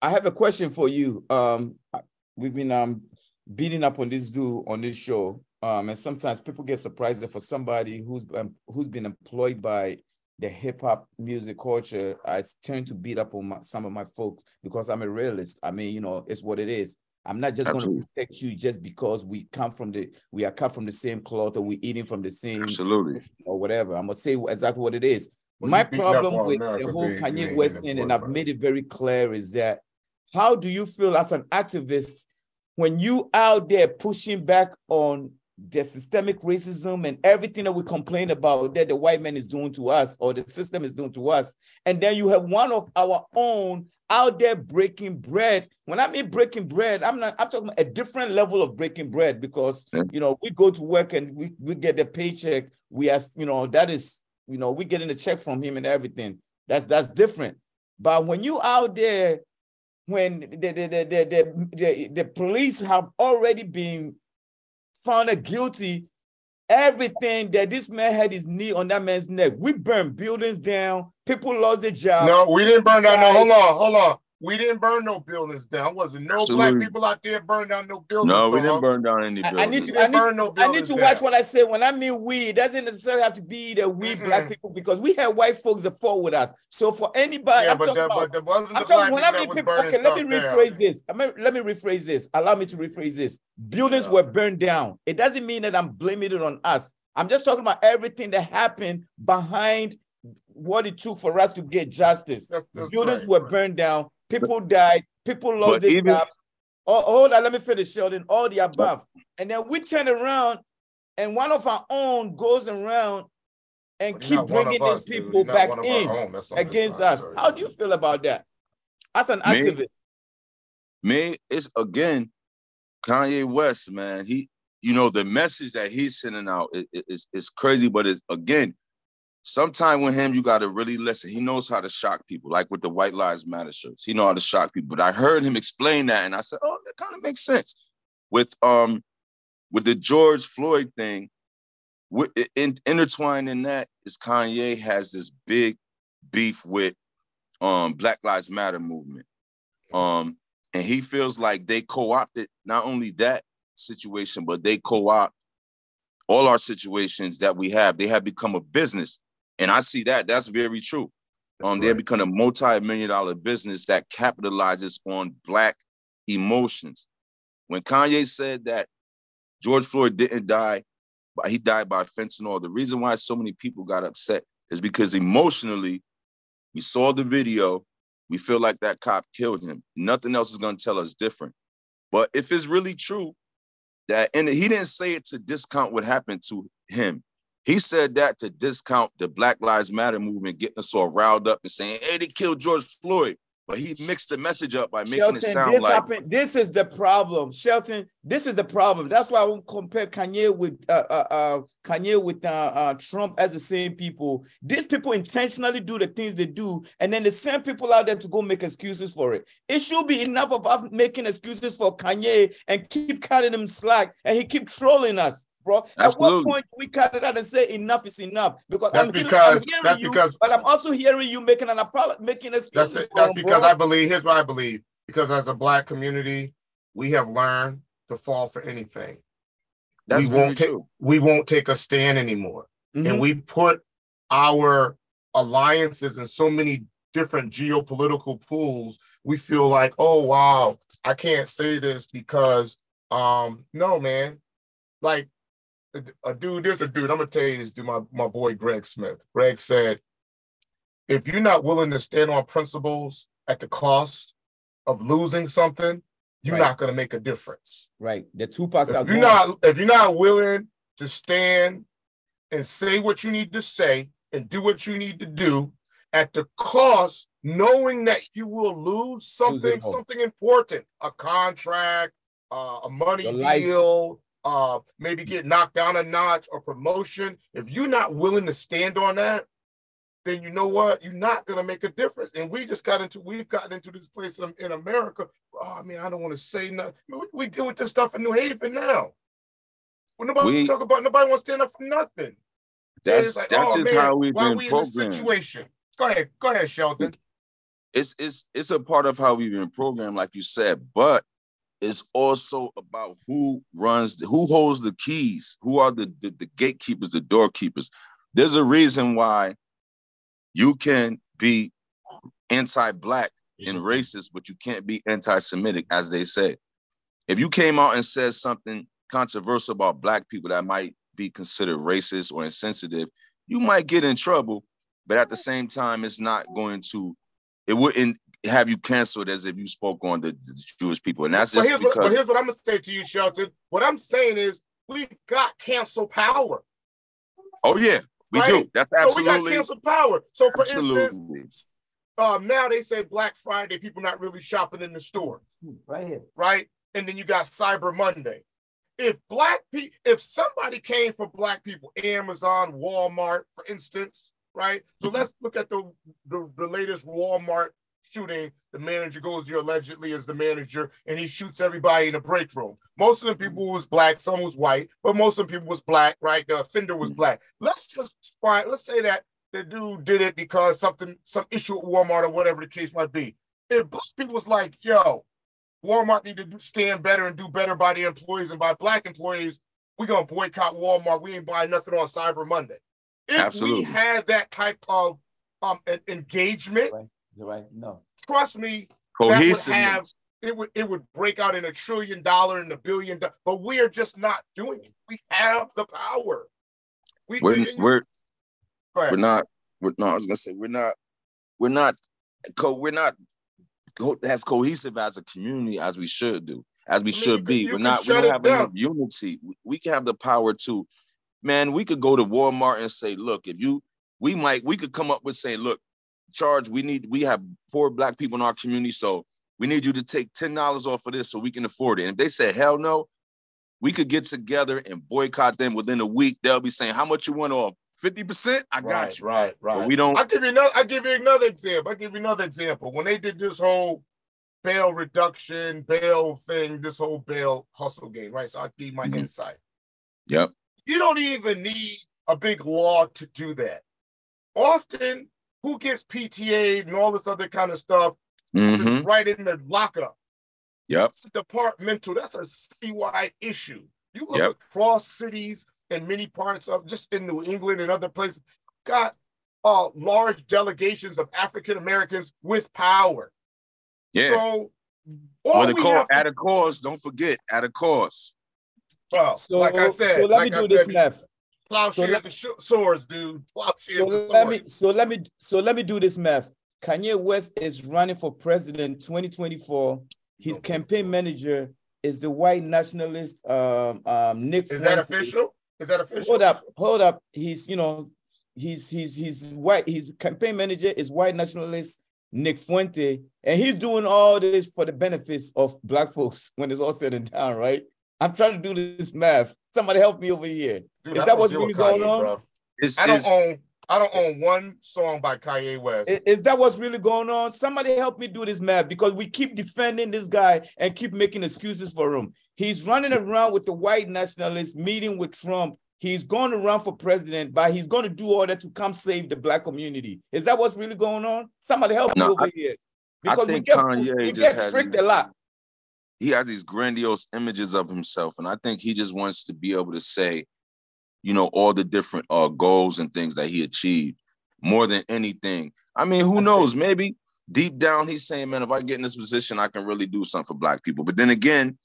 Speaker 2: I have a question for you. Um we've been um beating up on this dude on this show. Um, and sometimes people get surprised that for somebody who's um, who's been employed by the hip hop music culture, I tend to beat up on my, some of my folks because I'm a realist. I mean, you know, it's what it is. I'm not just going to protect you just because we come from the we are cut from the same cloth or we eating from the same
Speaker 4: absolutely
Speaker 2: or whatever. I'm gonna say exactly what it is. Well, My problem with America the whole Kanye West thing, and I've made it very clear, is that how do you feel as an activist when you out there pushing back on the systemic racism and everything that we complain about that the white man is doing to us or the system is doing to us, and then you have one of our own out there breaking bread. When I mean breaking bread, I'm not I'm talking about a different level of breaking bread because you know we go to work and we, we get the paycheck. We ask, you know, that is, you know, we getting a check from him and everything. That's that's different. But when you out there, when the the the the, the, the, the police have already been found a guilty everything that this man had his knee on that man's neck. We burned buildings down. People lost their job.
Speaker 3: No, we didn't burn down. No, hold on, hold on. We didn't burn no buildings down. Wasn't no Absolutely. black people out there burn down no buildings.
Speaker 4: No, we didn't burn down any buildings. I, I
Speaker 2: need to, I need, no I need to down. watch what I say. When I mean we, it doesn't necessarily have to be the we mm black people because we have white folks that fought with us. So for anybody, yeah, I'm but, talking about, but there wasn't I'm the talking, when I mean people, okay, let me rephrase down. this. I mean, let me rephrase this. Allow me to rephrase this. Buildings yeah. were burned down. It doesn't mean that I'm blaming it on us. I'm just talking about everything that happened behind what it took for us to get justice. That's, that's Buildings right, were right. burned down, people died, people lost their even, jobs. Oh, hold on, let me finish, Sheldon. All the above. And then we turn around and one of our own goes around and keep bringing these people back in against us. How do you feel about that? As an me, activist.
Speaker 4: Me, it's again, Kanye West, man. He you know, the message that he's sending out is, is, is crazy, but it's again, sometime with him, you got to really listen. He knows how to shock people, like with the White Lives Matter shirts. He know how to shock people. But I heard him explain that, and I said, "Oh, that kind of makes sense." With um, with the George Floyd thing, in, intertwined in that is Kanye has this big beef with um Black Lives Matter movement, um, and he feels like they co-opted not only that, situation, but they co-opt all our situations that we have. They have become a business. And I see that. That's very true. um, right. they have become a multi-million dollar business that capitalizes on black emotions. When Kanye said that George Floyd didn't die, but he died by fentanyl, the reason why so many people got upset is because emotionally, we saw the video, we feel like that cop killed him. Nothing else is going to tell us different. But if it's really true, that and he didn't say it to discount what happened to him. He said that to discount the Black Lives Matter movement, getting us all riled up and saying, "Hey, they killed George Floyd." But he mixed the message up by making Shelton, it sound
Speaker 2: this
Speaker 4: like
Speaker 2: happened, this is the problem, Shelton. This is the problem. That's why I won't compare Kanye with uh, uh, uh Kanye with uh, uh, Trump as the same people. These people intentionally do the things they do, and then the same people out there to go make excuses for it. It should be enough of making excuses for Kanye and keep cutting him slack, and he keep trolling us bro. Absolutely. At what point do we cut it out and say enough is enough? Because
Speaker 3: that's
Speaker 2: I'm
Speaker 3: because hearing, I'm hearing that's
Speaker 2: you,
Speaker 3: because
Speaker 2: but I'm also hearing you making an apology, making a
Speaker 3: that's the, that's because bro. I believe. Here's what I believe. Because as a black community, we have learned to fall for anything. That's we won't take we won't take a stand anymore, mm-hmm. and we put our alliances in so many different geopolitical pools. We feel like, oh wow, I can't say this because um no man, like a dude, there's a dude, I'm gonna tell you this dude, my, my boy Greg Smith. Greg said, if you're not willing to stand on principles at the cost of losing something, you're right. not gonna make a difference.
Speaker 2: Right. The Tupac's
Speaker 3: if you're not if you're not willing to stand and say what you need to say and do what you need to do at the cost, knowing that you will lose something, something important, a contract, uh, a money deal, uh, maybe get knocked down a notch or promotion. If you're not willing to stand on that, then you know what? You're not going to make a difference. And we just got into, we've gotten into this place in, in America. Oh, I mean, I don't want to say nothing. We, we deal with this stuff in New Haven now. When nobody we, talk about, nobody wants to stand up for nothing.
Speaker 4: That's, like, that's oh, just man, how we've been we programmed.
Speaker 3: situation? Go ahead, go ahead, Sheldon.
Speaker 4: It's it's it's a part of how we've been programmed, like you said, but it's also about who runs, who holds the keys, who are the, the, the gatekeepers, the doorkeepers. There's a reason why you can be anti-black and racist, but you can't be anti-Semitic, as they say. If you came out and said something controversial about black people that might be considered racist or insensitive, you might get in trouble. But at the same time, it's not going to, it wouldn't have you canceled as if you spoke on the, the Jewish people. And that's just
Speaker 3: here's
Speaker 4: because.
Speaker 3: What, but here's what I'm gonna say to you, Shelton. What I'm saying is we've got cancel power.
Speaker 4: Oh yeah, we right? do. That's absolutely.
Speaker 3: So we got cancel power. So for absolutely. instance, um, now they say Black Friday, people not really shopping in the store.
Speaker 2: Right here.
Speaker 3: Right, and then you got Cyber Monday. If black people, if somebody came for black people, Amazon, Walmart, for instance, right? So mm-hmm. let's look at the, the, the latest Walmart shooting, the manager goes there allegedly as the manager, and he shoots everybody in the break room. Most of the people was black, some was white, but most of the people was black, right? The offender was black. Let's just find, let's say that the dude did it because something, some issue at Walmart or whatever the case might be. If black people was like, yo, Walmart need to stand better and do better by the employees and by black employees, we're gonna boycott Walmart. We ain't buying nothing on Cyber Monday. If Absolutely. we had that type of um engagement,
Speaker 2: right right? No.
Speaker 3: Trust me, that would have it would it would break out in a trillion dollar and a billion dollar, but we are just not doing it. We have the power.
Speaker 4: We, we're, we, we're, we're not we're no, I was gonna say we're not we're not co we're not co- as cohesive as a community as we should do, as we I mean, should be. We're not we don't have down. enough unity. We, we can have the power to man, we could go to Walmart and say, look, if you we might we could come up with saying, look, charge. We need we have poor black people in our community, so we need you to take ten dollars off of this so we can afford it. And if they say hell no, we could get together and boycott them within a week. They'll be saying how much you want off. 50%? I got
Speaker 3: right,
Speaker 4: you.
Speaker 3: Right, right.
Speaker 4: But we don't
Speaker 3: I'll give you another I'll give you another example. I'll give you another example. When they did this whole bail reduction, bail thing, this whole bail hustle game, right? So I'll give you my mm-hmm. insight.
Speaker 4: Yep.
Speaker 3: You don't even need a big law to do that. Often who gets PTA and all this other kind of stuff
Speaker 4: mm-hmm.
Speaker 3: right in the lockup.
Speaker 4: Yep.
Speaker 3: It's departmental. That's a citywide issue. You look yep. across cities and many parts of just in New England and other places, got uh, large delegations of African Americans with power.
Speaker 4: Yeah.
Speaker 3: So,
Speaker 4: well, the call, at a course, don't forget, at a course.
Speaker 3: Well, so, like I said,
Speaker 2: so let
Speaker 3: like
Speaker 2: me do this math.
Speaker 3: So and swords, dude.
Speaker 2: So let me so let me so let me do this math. Kanye West is running for president 2024. His okay. campaign manager is the white nationalist um, um, Nick.
Speaker 3: Is Fuente. that official? Is that official?
Speaker 2: Hold up, hold up. He's you know he's he's he's white. His campaign manager is white nationalist Nick Fuente, and he's doing all this for the benefits of black folks when it's all said and done, right? I'm trying to do this math. Somebody help me over here. Dude, is that what's really going on? Bro.
Speaker 3: I don't own I don't own one song by Kanye West.
Speaker 2: Is, is, that what's really going on? Somebody help me do this math because we keep defending this guy and keep making excuses for him. He's running around with the white nationalists, meeting with Trump. He's going to run for president, but he's going to do all that to come save the black community. Is that what's really going on? Somebody help no, me over I, here.
Speaker 4: Because we get, Kanye we get
Speaker 2: tricked a lot
Speaker 4: he has these grandiose images of himself, and I think he just wants to be able to say, you know, all the different uh, goals and things that he achieved more than anything. I mean, who knows? Maybe deep down he's saying, man, if I get in this position, I can really do something for black people. But then again,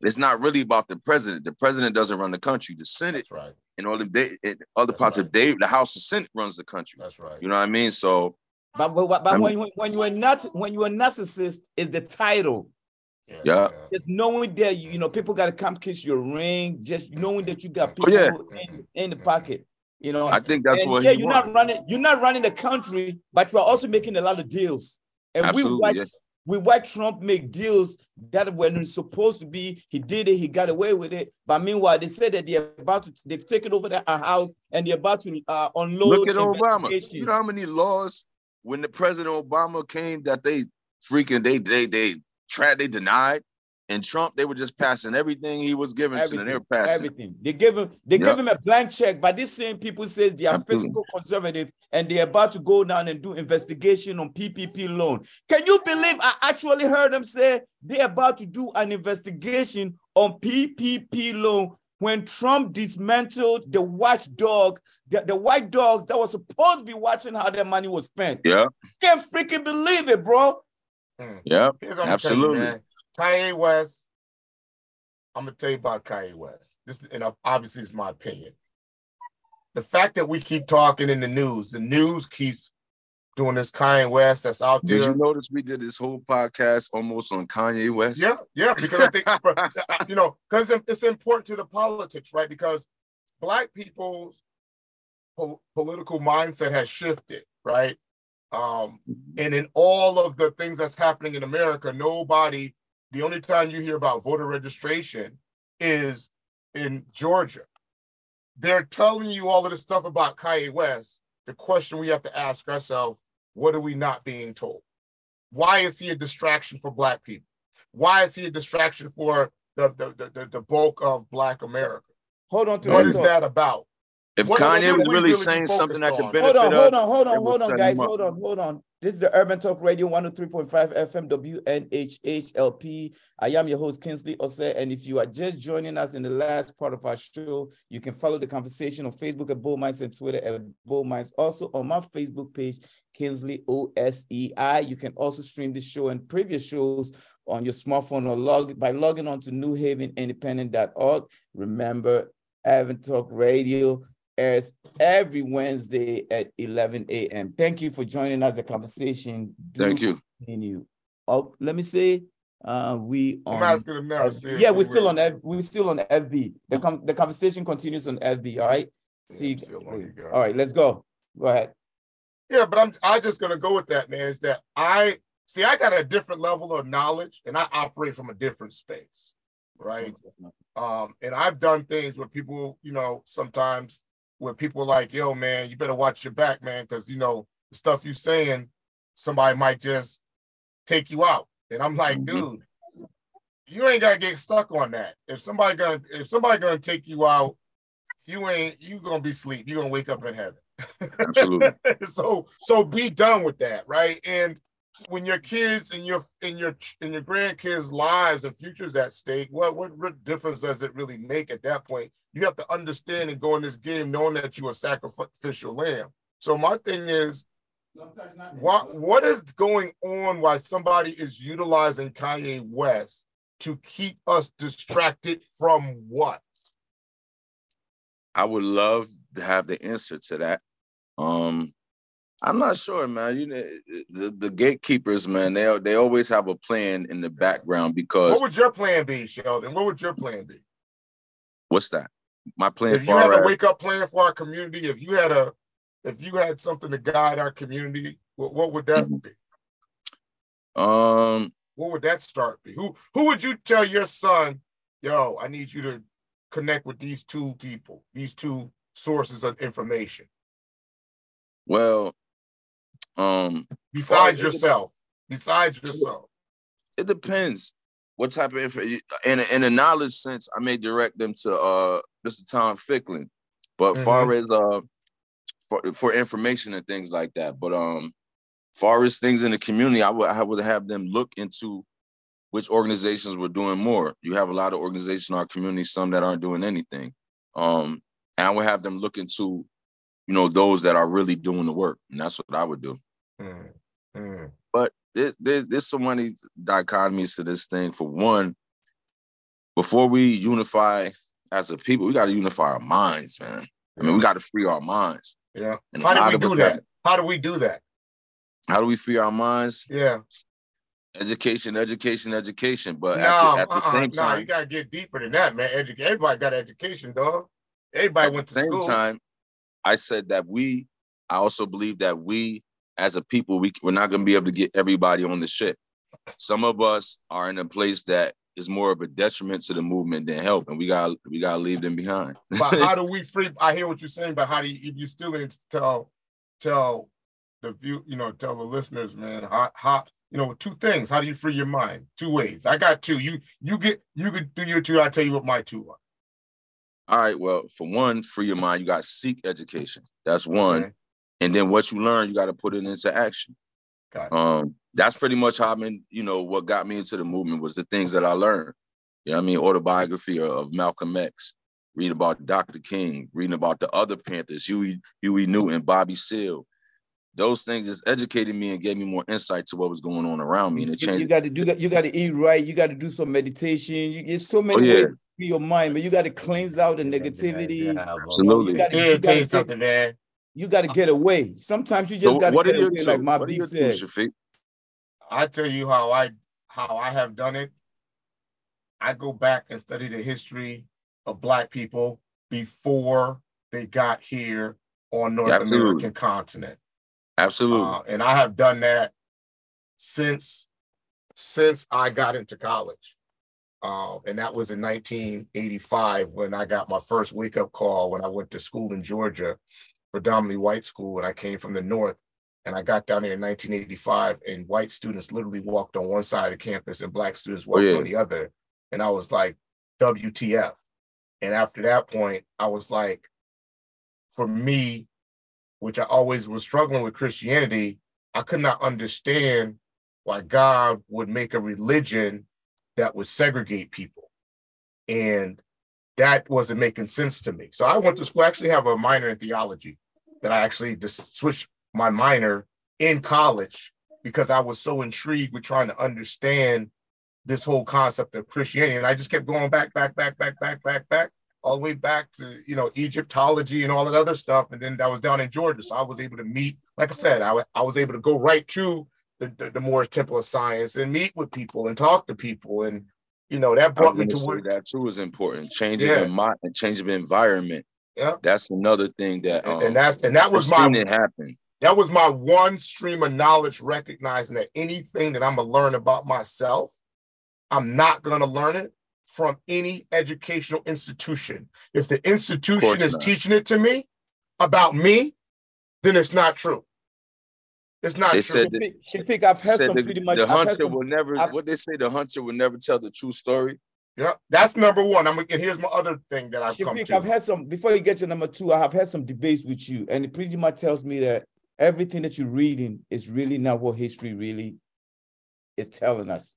Speaker 4: it's not really about the president. The president doesn't run the country. The Senate,
Speaker 3: That's right.
Speaker 4: And all the they, other That's parts right. of Dave, the House of Senate runs the country.
Speaker 3: That's right.
Speaker 4: You know what I mean? So,
Speaker 2: but but, but when, when you're not when you're a narcissist, is the title
Speaker 4: Yeah.
Speaker 2: Just knowing that you, you know people got to come kiss your ring, just knowing that you got people oh, yeah. in, in the pocket. You know,
Speaker 4: I think that's
Speaker 2: and,
Speaker 4: what.
Speaker 2: Yeah, you're wants. not running. You're not running the country, but you're also making a lot of deals. And Absolutely, we watch, yeah. we watch Trump make deals that were supposed to be, he did it, he got away with it. But meanwhile, they said that they're about to, they've taken over the house and they're about to uh, unload.
Speaker 4: Look at Obama. You know how many laws when the President Obama came that they freaking they they they tried they denied and Trump, they were just passing everything he was giving everything, to them. They were passing
Speaker 2: everything. They give him, they yep. give him a blank check. But these same people says they are Absolutely. fiscal conservative and they're about to go down and do investigation on PPP loan. Can you believe I actually heard them say they're about to do an investigation on PPP loan when Trump dismantled the watchdog, the, the white dogs that was supposed to be watching how their money was spent.
Speaker 4: Yeah.
Speaker 2: Can't freaking believe it, bro.
Speaker 4: Hmm. Yeah, absolutely. You,
Speaker 3: Kanye West, I'm gonna tell you about Kanye West. This, and obviously, it's my opinion. The fact that we keep talking in the news, the news keeps doing this Kanye West that's out there.
Speaker 4: Did you notice we did this whole podcast almost on Kanye West?
Speaker 3: Yeah, yeah, because I think you know, because it's important to the politics, right? Because black people's po- political mindset has shifted, right? Um, and in all of the things that's happening in America, nobody the only time you hear about voter registration is in Georgia. They're telling you all of this stuff about Kanye West. The question we have to ask ourselves what are we not being told? Why is he a distraction for Black people? Why is he a distraction for the, the, the, the bulk of Black America?
Speaker 2: Hold on to
Speaker 3: What is that about?
Speaker 4: If what, Kanye was really, really saying something that could benefit
Speaker 2: hold on, hold on, hold on, hold on, guys, hold on, hold on. This is the Urban Talk Radio 103.5 FM WNHHLP. I am your host, Kingsley Osei. And if you are just joining us in the last part of our show, you can follow the conversation on Facebook at Bold Minds and Twitter at Bold Minds. Also on my Facebook page, Kingsley OSEI. You can also stream this show and previous shows on your smartphone or log by logging on to newhavenindependent.org. Remember, Urban Talk Radio airs every Wednesday at 11 a.m. Thank you for joining us. The conversation.
Speaker 4: Do Thank you.
Speaker 2: Continue. Oh, let me say, uh, we
Speaker 3: on. I'm asking them now.
Speaker 2: yeah, we're still on. F, we're still on FB. The com- the conversation continues on FB. All right. See. you. All right. Let's go. Go ahead.
Speaker 3: Yeah, but I'm. I just gonna go with that, man. Is that I see? I got a different level of knowledge, and I operate from a different space, right? Um, and I've done things where people, you know, sometimes where people are like, yo, man, you better watch your back, man, because you know the stuff you saying, somebody might just take you out. And I'm like, mm-hmm. dude, you ain't gotta get stuck on that. If somebody gonna if somebody gonna take you out, you ain't you gonna be asleep. You gonna wake up in heaven.
Speaker 4: Absolutely.
Speaker 3: so so be done with that, right? And when your kids and your and your and your grandkids' lives and futures at stake, what what difference does it really make at that point? You have to understand and go in this game knowing that you're a sacrificial lamb. So my thing is, what what is going on? Why somebody is utilizing Kanye West to keep us distracted from what?
Speaker 4: I would love to have the answer to that. Um, I'm not sure, man. You know, the, the gatekeepers, man, they they always have a plan in the background because.
Speaker 3: What would your plan be, Sheldon? What would your plan be?
Speaker 4: What's that? My plan.
Speaker 3: If you had a wake up plan for our community, if you had a, if you had something to guide our community, what, what would that mm-hmm. be?
Speaker 4: Um,
Speaker 3: what would that start be? Who who would you tell your son, yo, I need you to connect with these two people, these two sources of information?
Speaker 4: Well, um,
Speaker 3: besides yourself, besides yourself,
Speaker 4: it depends what type of info. In a, in a knowledge sense, I may direct them to uh Mr. Tom Ficklin, but mm-hmm. far as uh for for information and things like that. But um, far as things in the community, I would I would have them look into which organizations were doing more. You have a lot of organizations in our community, some that aren't doing anything. Um, and I would have them look into you know, those that are really doing the work. And that's what I would do. Mm, mm. But there, there, there's so many dichotomies to this thing. For one, before we unify as a people, we got to unify our minds, man. I mean, we got to free our minds.
Speaker 3: Yeah. And how do we do that? How do we do that?
Speaker 4: How do we free our minds?
Speaker 3: Yeah.
Speaker 4: Education, education, education. But
Speaker 3: no, at the, at the uh-uh, same time, no, you gotta get deeper than that, man. Edu- everybody got education, dog. Everybody went to
Speaker 4: same
Speaker 3: school.
Speaker 4: time, I said that we. I also believe that we, as a people, we we're not gonna be able to get everybody on the ship. Some of us are in a place that is more of a detriment to the movement than help, and we got we gotta leave them behind.
Speaker 3: but how do we free? I hear what you're saying, but how do you? You still need to tell tell the view, you know, tell the listeners, man, how how you know, two things. How do you free your mind? Two ways. I got two. You you get you could do your two. I'll tell you what my two are.
Speaker 4: All right. Well, for one, free your mind, you got to seek education. That's one. Okay. And then what you learn, you got to put it into action. Um, that's pretty much how I mean, you know, what got me into the movement was the things that I learned. You know I mean? Autobiography of Malcolm X, reading about Dr. King, reading about the other Panthers, Huey, Huey Newton, Bobby Seale, those things just educated me and gave me more insight to what was going on around me. And it changed.
Speaker 2: You got to do that. You got to eat right. You got to do some meditation. You, there's so many oh, yeah. ways your mind, but you got to cleanse out the negativity.
Speaker 4: Yeah, absolutely.
Speaker 3: You got to get something, man.
Speaker 2: You got to get away. Sometimes you just so got to get away, two? like my beat said.
Speaker 3: I tell you how I how I have done it. I go back and study the history of Black people before they got here on North Absolutely. American continent.
Speaker 4: Absolutely. Uh,
Speaker 3: and I have done that since since I got into college. Uh, and that was in 1985 when I got my first wake up call when I went to school in Georgia, predominantly white school, and I came from the north. And I got down there in 1985, and white students literally walked on one side of campus, and black students walked oh, yeah. on the other. And I was like, WTF. And after that point, I was like, for me, which I always was struggling with Christianity, I could not understand why God would make a religion that would segregate people. And that wasn't making sense to me. So I went to school, I actually have a minor in theology that I actually just switched my minor in college because I was so intrigued with trying to understand this whole concept of Christianity. And I just kept going back, back, back, back, back, back, back all the way back to you know Egyptology and all that other stuff, and then I was down in Georgia, so I was able to meet. Like I said, I, I was able to go right to the, the, the Moorish Temple of Science and meet with people and talk to people, and you know that brought me to where
Speaker 4: that too is important. Changing yeah. the mind and changing the environment. Yeah, that's another thing that
Speaker 3: um, and that's and that was my
Speaker 4: it happen.
Speaker 3: That was my one stream of knowledge, recognizing that anything that I'm gonna learn about myself, I'm not gonna learn it from any educational institution. If the institution is not. teaching it to me about me, then it's not true. It's not they true. Said that,
Speaker 2: Shafiq, I've heard some pretty much.
Speaker 4: The hunter some, will never. I've, what they say, the hunter will never tell the true story.
Speaker 3: Yeah, that's number one. I'm and here's my other thing that I've Shafiq, come to.
Speaker 2: I've had some before you get to number two. I have had some debates with you, and it pretty much tells me that everything that you're reading is really not what history really is telling us.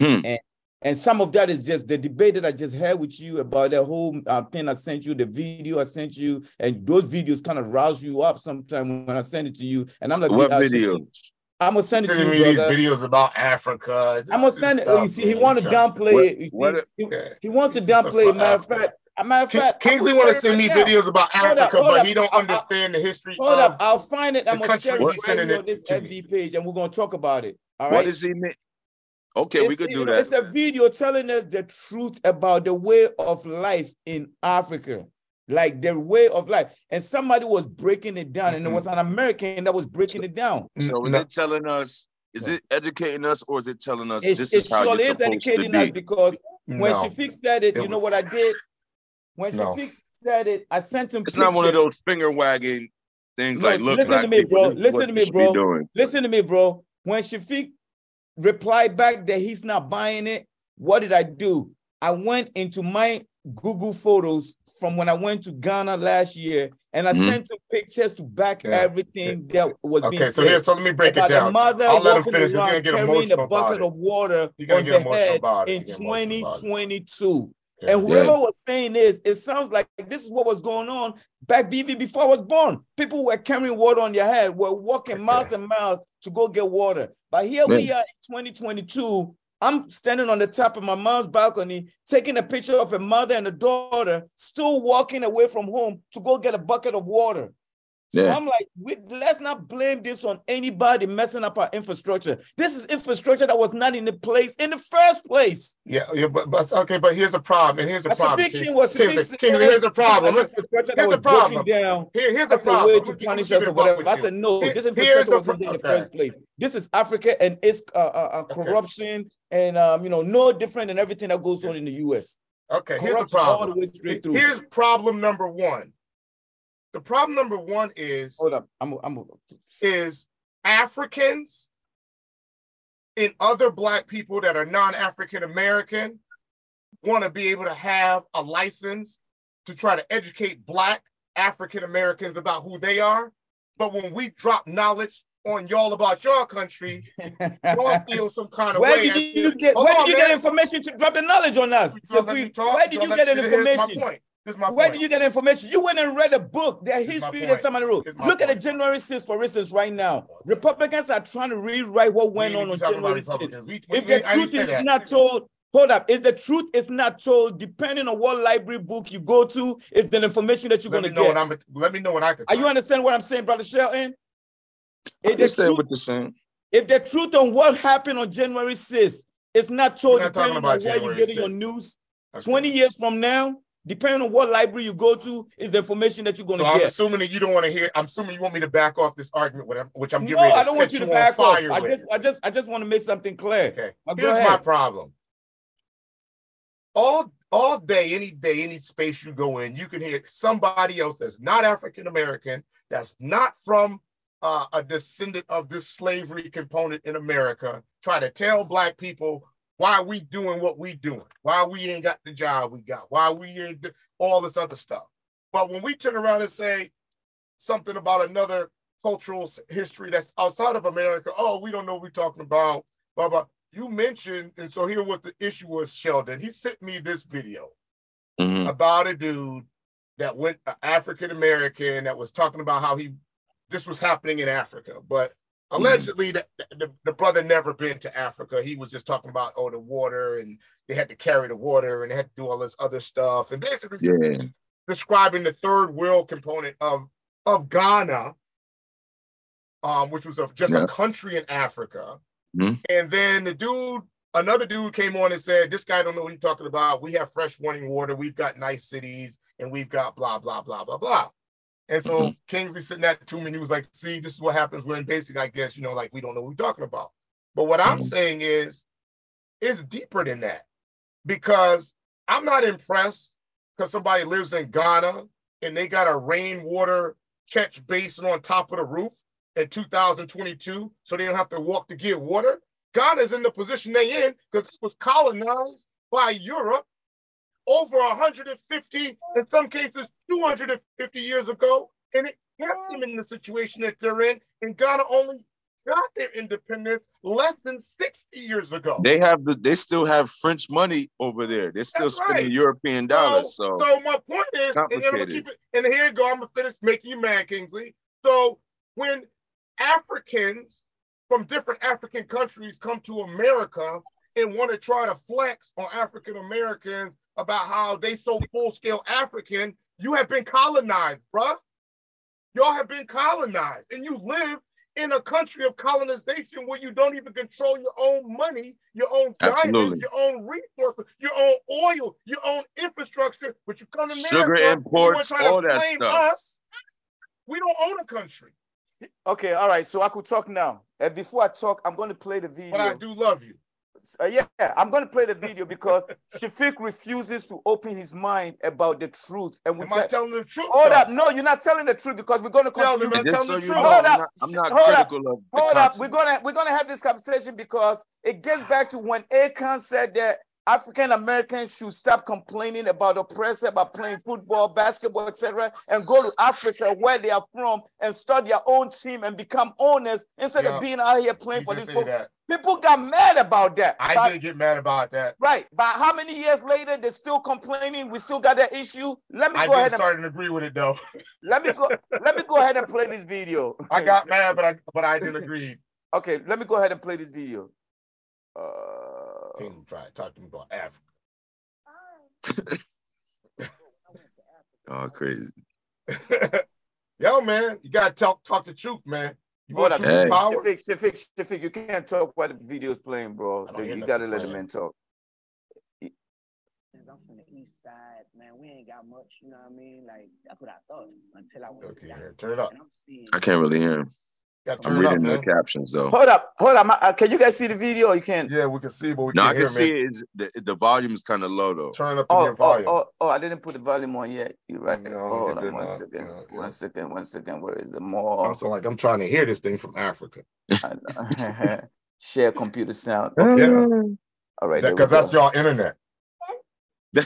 Speaker 2: Hmm. And and some of that is just the debate that I just had with you about the whole uh, thing I sent you, the video I sent you, and those videos kind of rouse you up sometimes when I send it to you. And I'm like,
Speaker 4: what videos?
Speaker 2: I'm gonna send it to you. Me these
Speaker 3: videos about Africa.
Speaker 2: I'm gonna send it. You see, he want to downplay. What, what, he, he, wants to downplay. Matter of fact, a matter of fact,
Speaker 3: Kingsley want to send me videos about Africa, up, but up. he don't understand the history.
Speaker 2: Hold up, I'll find it. I'm gonna share it right on this FB page, and we're gonna talk about it. All right.
Speaker 4: What does he mean? Okay, it's, we could do that.
Speaker 2: It's a video telling us the truth about the way of life in Africa, like the way of life. And somebody was breaking it down, mm-hmm. and it was an American that was breaking it down.
Speaker 4: So is it telling us? Is it educating us, or is it telling us it's, this is how you're supposed educating to be? us
Speaker 2: because when no. fixed that, it, you know what I did? When no. fixed said it, I sent him.
Speaker 4: It's pictures. not one of those finger wagging things like look.
Speaker 2: Listen to me, bro. Listen to me, bro. Listen to me, bro. When Shafiq replied back that he's not buying it, what did I do? I went into my Google Photos from when I went to Ghana last year, and I mm-hmm. sent him pictures to back yeah. everything that was okay, being
Speaker 3: so said. Here, so let me break it down.
Speaker 2: Mother I'll let him finish. He's gonna get carrying a bucket of water on the head in 2022. Yeah. And whoever yeah. was saying this, it sounds like this is what was going on back BV before I was born. People were carrying water on their head, were walking miles and miles to go get water. But here we are in 2022. I'm standing on the top of my mom's balcony, taking a picture of a mother and a daughter still walking away from home to go get a bucket of water. So yeah. I'm like, we, let's not blame this on anybody messing up our infrastructure. This is infrastructure that was not in the place in the first place.
Speaker 3: Yeah, yeah, but, but okay, but here's a problem, and here's a problem. King. Was here's, a, King, here's a problem. Here's a problem. Down. Here, here's the problem.
Speaker 2: Way to punish us or whatever. I said no. Here, this infrastructure wasn't in the first place. This is Africa and its uh, uh, uh corruption okay. and um, you know, no different than everything that goes on in the U.S.
Speaker 3: Okay, here's the problem. The here's problem number one the problem number one is
Speaker 2: hold up. I'm I'm
Speaker 3: is Africans and other black people that are non-African American want to be able to have a license to try to educate black African Americans about who they are. But when we drop knowledge on y'all about your country, y'all feel some kind of
Speaker 2: where
Speaker 3: way.
Speaker 2: Did you get, where on, did you man. get information to drop the knowledge on us? So we, where did you get the information? Where did you get information? You went and read a book, their history that somebody wrote. Look point. at the January 6th, for instance, right now. Republicans are trying to rewrite what went on on January 6th. If the truth is not told, hold up. If the truth is not told, depending on what library book you go to, is the information that you're going to get.
Speaker 3: What I'm, let me know what I can.
Speaker 2: Are you understand what I'm saying, Brother Shelton?
Speaker 4: If I understand what you're saying.
Speaker 2: If the truth on what happened on January 6th is not told, not depending on where you're getting 6th. your news, okay. 20 years from now, depending on what library you go to, is the information that you're going to so
Speaker 3: get.
Speaker 2: I'm
Speaker 3: assuming that you don't want to hear. I'm assuming you want me to back off this argument, which I'm giving. No, I don't want you to back off.
Speaker 2: I just, I just, I just want to make something clear.
Speaker 3: Okay. Now, Here's my problem. All, all day, any day, any space you go in, you can hear somebody else that's not African American, that's not from uh, a descendant of this slavery component in America, try to tell black people why we doing what we doing? Why we ain't got the job we got? Why we ain't all this other stuff? But when we turn around and say something about another cultural history that's outside of America, oh, we don't know what we're talking about. Blah blah. You mentioned, and so here what the issue was, Sheldon. He sent me this video mm-hmm. about a dude that went African American that was talking about how he this was happening in Africa, but. Allegedly, mm-hmm. the, the, the, brother never been to Africa. He was just talking about oh the water and they had to carry the water and they had to do all this other stuff and basically yeah. describing the third world component of of Ghana, um, which was a, just yeah. a country in Africa. Mm-hmm. And then the dude, another dude came on and said, "This guy don't know what he's talking about. We have fresh running water. We've got nice cities, and we've got blah blah blah blah blah." And so mm-hmm. Kingsley sitting at me and he was like, see, this is what happens when basically, I guess, you know, like we don't know what we're talking about. But what mm-hmm. I'm saying is, it's deeper than that because I'm not impressed because somebody lives in Ghana and they got a rainwater catch basin on top of the roof in 2022 so they don't have to walk to get water. Ghana's in the position they in because it was colonized by Europe over 150, in some cases 250 years ago, and it kept them in the situation that they're in. And Ghana only got their independence less than 60 years ago.
Speaker 4: They have the they still have French money over there. They're still That's spending right. European dollars. So,
Speaker 3: so, so my point is, and, I'm gonna keep it, and here you go, I'm gonna finish making you mad, Kingsley. So when Africans from different African countries come to America and want to try to flex on African Americans about how they so full scale African. You have been colonized, bruh. Y'all have been colonized, and you live in a country of colonization where you don't even control your own money, your own diamonds, your own resources, your own oil, your own infrastructure. But you come to
Speaker 4: America, sugar imports, all that stuff. Us,
Speaker 3: we don't own a country.
Speaker 2: Okay, all right. So I could talk now. And before I talk, I'm going to play the video.
Speaker 3: But I do love you.
Speaker 2: Uh, yeah, I'm going to play the video because Shafiq refuses to open his mind about the truth.
Speaker 3: And we Am I telling the truth?
Speaker 2: Hold though? up. No, you're not telling the truth because we're going to continue.
Speaker 4: Tell telling so the truth. Know, hold I'm up. Not, I'm not hold critical up.
Speaker 2: of Hold up. We're going to we're going to have this conversation because it gets back to when Akon said that African Americans should stop complaining about oppressor, about playing football, basketball, etc., and go to Africa where they are from and start their own team and become owners instead yeah. of being out here playing for these folks. People got mad about that.
Speaker 3: I but, didn't get mad about that.
Speaker 2: Right. But how many years later they're still complaining? We still got that issue. Let me
Speaker 3: I
Speaker 2: go ahead
Speaker 3: and start to agree with it though.
Speaker 2: let me go. let me go ahead and play this video.
Speaker 3: I got mad, but I but I didn't agree.
Speaker 2: Okay, let me go ahead and play this video. Uh
Speaker 3: King oh. try to talk to me about Africa.
Speaker 4: oh, crazy.
Speaker 3: Yo, man, you gotta talk talk the truth, man. You
Speaker 2: want truth hey. power? Shafiq, Shafiq, Shafiq, you can't talk while the video's playing, bro. You gotta let the man talk.
Speaker 5: I'm from the east side, man. We ain't got much, you know what I mean? Like that's what I thought until I went. Okay,
Speaker 3: turn it up.
Speaker 4: I can't really hear him. I'm reading up, the captions though.
Speaker 2: Hold up, hold up. Uh, can you guys see the video? you can't.
Speaker 3: Yeah, we can see, but we
Speaker 4: no,
Speaker 3: can't
Speaker 4: I can see it. The, the volume is kind of low though.
Speaker 3: Turn up the oh,
Speaker 2: oh, volume. Oh, oh, I didn't put the volume on yet. You're right. No, hold on one second. Yeah, yeah. One second. One second. Where is the more?
Speaker 3: Also, like I'm trying to hear this thing from Africa.
Speaker 2: Share computer sound.
Speaker 3: Okay. Yeah. All right. Because that, that's y'all internet. they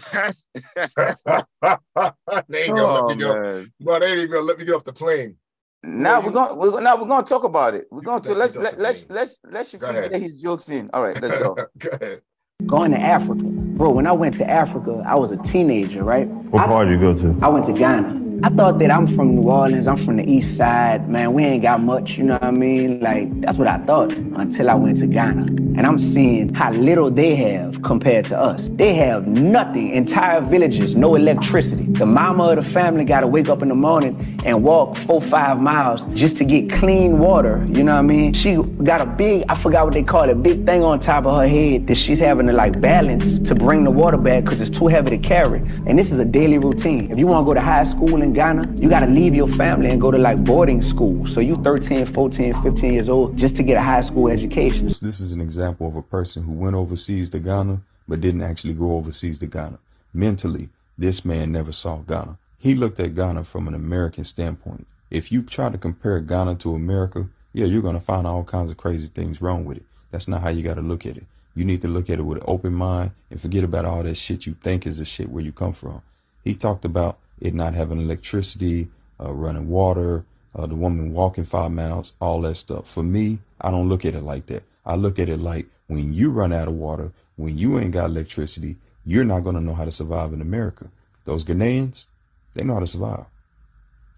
Speaker 3: ain't gonna oh, let me go. But they ain't even gonna let me get off the plane.
Speaker 2: Now we're gonna we're now we're gonna talk about it. We're going to let's let, let's let's let's let's figure his jokes in. All right, let's go.
Speaker 3: go ahead.
Speaker 5: Going to Africa, bro. When I went to Africa, I was a teenager, right?
Speaker 6: What part did you go to?
Speaker 5: I went to Ghana. I thought that I'm from New Orleans, I'm from the east side. Man, we ain't got much, you know what I mean? Like, that's what I thought until I went to Ghana. And I'm seeing how little they have compared to us. They have nothing, entire villages, no electricity. The mama of the family got to wake up in the morning and walk four, five miles just to get clean water, you know what I mean? She got a big, I forgot what they call it, a big thing on top of her head that she's having to like balance to bring the water back because it's too heavy to carry. And this is a daily routine. If you want to go to high school and in Ghana, you got to leave your family and go to like boarding school. So you 13, 14, 15 years old just to get a high school education.
Speaker 6: This is an example of a person who went overseas to Ghana, but didn't actually go overseas to Ghana. Mentally, this man never saw Ghana. He looked at Ghana from an American standpoint. If you try to compare Ghana to America, yeah, you're going to find all kinds of crazy things wrong with it. That's not how you got to look at it. You need to look at it with an open mind and forget about all that shit you think is the shit where you come from. He talked about it not having electricity, uh, running water, uh, the woman walking five miles, all that stuff. For me, I don't look at it like that. I look at it like when you run out of water, when you ain't got electricity, you're not going to know how to survive in America. Those Ghanaians, they know how to survive.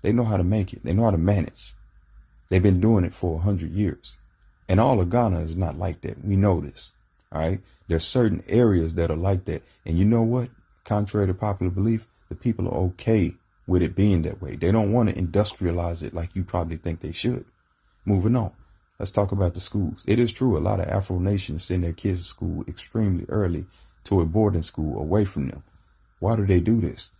Speaker 6: They know how to make it. They know how to manage. They've been doing it for a hundred years. And all of Ghana is not like that. We know this. All right. There's certain areas that are like that. And you know what? Contrary to popular belief, the people are okay with it being that way. They don't want to industrialize it like you probably think they should. Moving on. Let's talk about the schools. It is true a lot of Afro nations send their kids to school extremely early to a boarding school away from them. Why do they do this?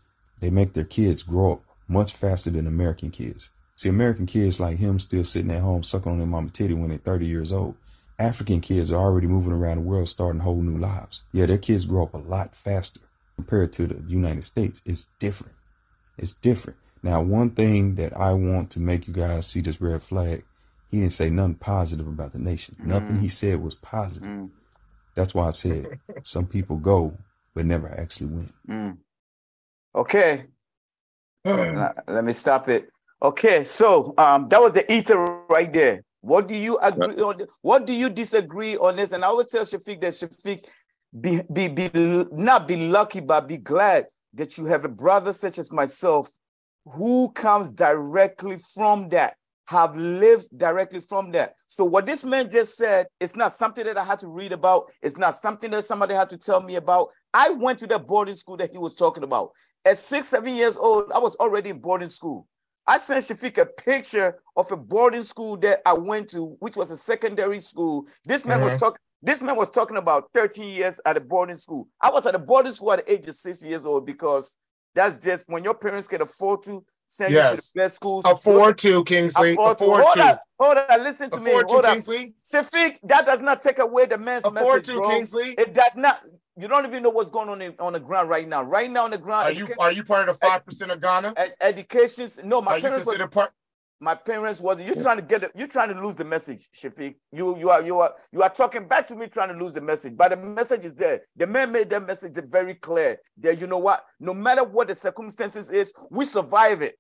Speaker 6: They make their kids grow up much faster than American kids. See, American kids like him still sitting at home sucking on their mama titty when they're 30 years old. African kids are already moving around the world starting whole new lives. Yeah, their kids grow up a lot faster compared to the United States is different. It's different. Now, one thing that I want to make you guys see this red flag, he didn't say nothing positive about the nation. Mm. Nothing he said was positive. Mm. That's why I said some people go, but never actually win.
Speaker 2: Mm. Okay. Let me stop it. Okay, so um, that was the ether right there. What do you agree on? What do you disagree on this? And I always tell Shafiq that Shafiq be, be, be, not be lucky, but be glad that you have a brother such as myself who comes directly from that, have lived directly from that. So what this man just said, it's not something that I had to read about. It's not something that somebody had to tell me about. I went to the boarding school that he was talking about. At six, seven years old, I was already in boarding school. I sent Shafiq a picture of a boarding school that I went to, which was a secondary school. This man mm-hmm. was talking. This man was talking about 13 years at a boarding school. I was at a boarding school at the age of six years old because that's just when your parents can afford to send yes. you to the best schools.
Speaker 3: Afford to, Kingsley. Afford, afford
Speaker 2: to. Hold on, hold on, listen to afford me. Hold to, on. Kingsley. Shafiq, that does not take away the man's afford message, to, bro. Kingsley. It does not. You don't even know what's going on in, on the ground right now. Right now on the ground.
Speaker 3: Are you are you part of the five percent of Ghana?
Speaker 2: Ed, education. No, my are parents. You part, my parents was you trying to get it, you trying to lose the message, Shafiq. You you are you are you are talking back to me trying to lose the message, but the message is there. The man made that message very clear. That you know what, no matter what the circumstances is, we survive it.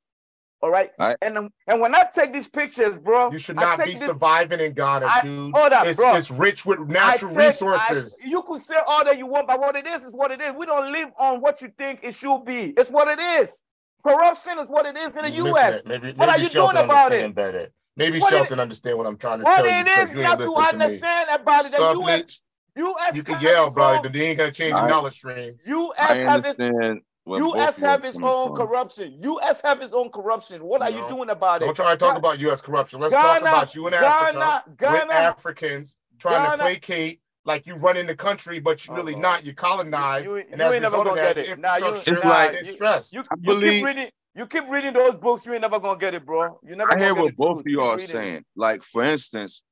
Speaker 2: All right. right. And and when I take these pictures, bro,
Speaker 3: you should not be this, surviving in Ghana, I, dude. Hold up, it's, bro. It's rich with natural take, resources.
Speaker 2: I, you could say all that you want, but what it is is what it is. We don't live on what you think it should be. It's what it is. Corruption is what it is in the U.S. Maybe, maybe, what are you
Speaker 3: Shelton doing about it? Better. Maybe what Shelton it, understand what I'm trying to tell you. What it is
Speaker 2: not to understand to about it. The U.S.
Speaker 3: U.S. You can yell, bro, but they ain't gonna change the knowledge stream.
Speaker 2: U.S. I understand. U.S. have its own from. corruption. U.S. have its own corruption. What are you doing about
Speaker 3: it? Don't try to talk about U.S. corruption. Let's Ghana, talk about you in Africa Ghana, with Africans trying Ghana, to placate like you run in the country, but you really uh not. You colonize, you, you,
Speaker 2: and as a result of that, it. Nah, you,
Speaker 3: it's like it's stress.
Speaker 2: You, you, believe, keep reading. You keep reading those books, you ain't never gonna get it, bro. You never.
Speaker 4: I hear what both of you are saying. Like for instance,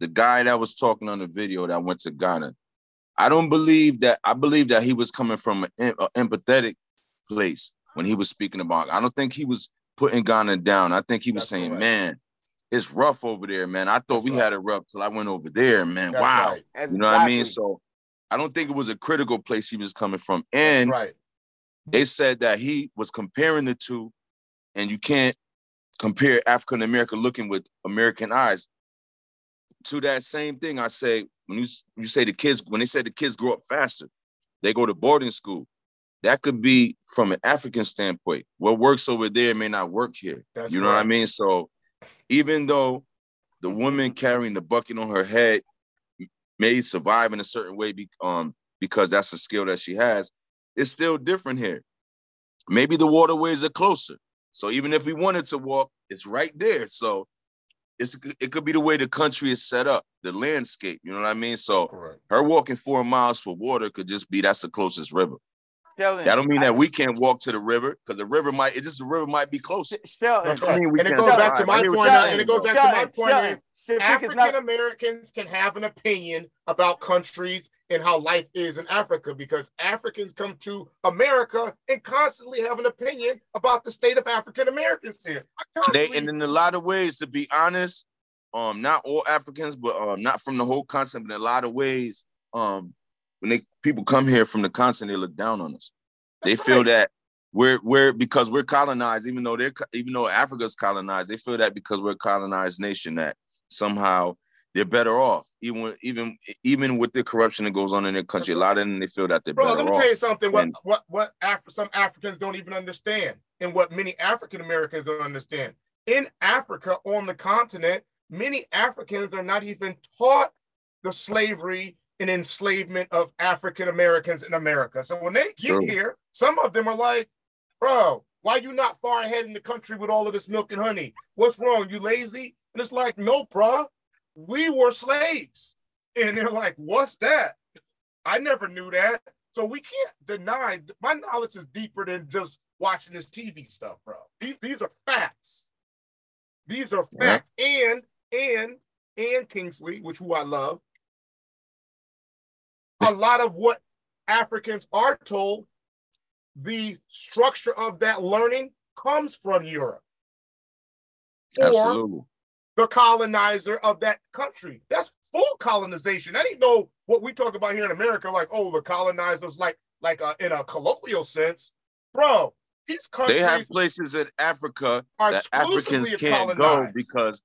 Speaker 4: the guy that was talking on the video that went to Ghana. I don't believe that. I believe that he was coming from an, an empathetic place when he was speaking about. I don't think he was putting Ghana down. I think he was That's saying, correct. "Man, it's rough over there, man. I thought That's we right. had it rough till I went over there, man. That's wow, right. you know exactly. what I mean? So I don't think it was a critical place he was coming from. And right. they said that he was comparing the two, and you can't compare African American looking with American eyes to that same thing. I say when you you say the kids when they said the kids grow up faster, they go to boarding school. That could be from an African standpoint. What works over there may not work here. That's you know right. what I mean? So even though the woman carrying the bucket on her head may survive in a certain way be, um, because that's a skill that she has, it's still different here. Maybe the waterways are closer. So even if we wanted to walk, it's right there. So it's it could be the way the country is set up, the landscape. You know what I mean? So Correct. her walking four miles for water could just be that's the closest river. Sheldon, that don't mean that I, we can't walk to the river because the river might it just the river might be closer.
Speaker 3: Sheldon, I mean, and it goes back to my point. and it goes back to my point is African Americans can have an opinion about countries and how life is in Africa because Africans come to America and constantly have an opinion about the state of African Americans here.
Speaker 4: They and in a lot of ways, to be honest, um, not all Africans, but um, not from the whole continent, but in a lot of ways, um, when they people come here from the continent, they look down on us. They That's feel right. that we're we're because we're colonized, even though they're even though Africa's colonized, they feel that because we're a colonized nation that somehow they're better off, even even even with the corruption that goes on in their country. A lot of them they feel that they're Bro, better
Speaker 3: let me
Speaker 4: off.
Speaker 3: tell you something. What and, what what Af- some Africans don't even understand, and what many African Americans don't understand. In Africa, on the continent, many Africans are not even taught the slavery and enslavement of African Americans in America. So when they get True. here, some of them are like, bro, why you not far ahead in the country with all of this milk and honey? What's wrong? You lazy? And it's like, no, bro, we were slaves. And they're like, what's that? I never knew that. So we can't deny my knowledge is deeper than just watching this TV stuff, bro. These, these are facts. These are facts. Yeah. And and and Kingsley, which who I love, a lot of what Africans are told, the structure of that learning comes from Europe.
Speaker 4: Absolutely. Or
Speaker 3: the colonizer of that country. That's full colonization. That ain't no what we talk about here in America, like, oh, the colonizers, like, like uh, in a colloquial sense. Bro, these countries
Speaker 4: they have places in Africa that Africans can't go because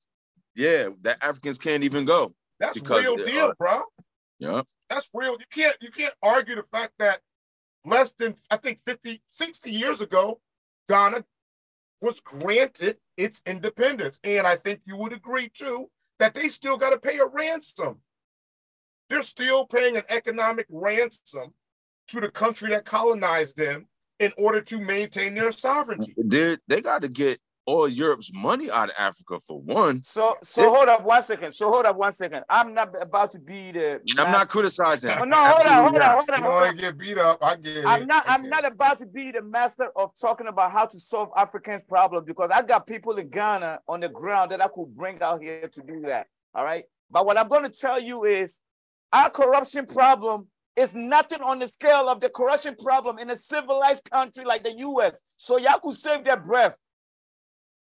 Speaker 4: yeah, that Africans can't even go.
Speaker 3: That's because, real deal, uh, bro.
Speaker 4: Yeah.
Speaker 3: That's real. You can't you can't argue the fact that less than I think 50, 60 years ago, Ghana was granted its independence. And I think you would agree too that they still got to pay a ransom. They're still paying an economic ransom to the country that colonized them in order to maintain their sovereignty.
Speaker 4: They they got to get all Europe's money out of Africa for one.
Speaker 2: So so hold up one second. So hold up one second. I'm not about to be the.
Speaker 4: I'm not criticizing.
Speaker 2: Oh, no, hold on, hold on, hold on.
Speaker 3: You hold on. get beat up. I get
Speaker 2: I'm not. I'm not about to be the master of talking about how to solve Africans' problems because I got people in Ghana on the ground that I could bring out here to do that. All right. But what I'm going to tell you is, our corruption problem is nothing on the scale of the corruption problem in a civilized country like the U.S. So y'all could save their breath.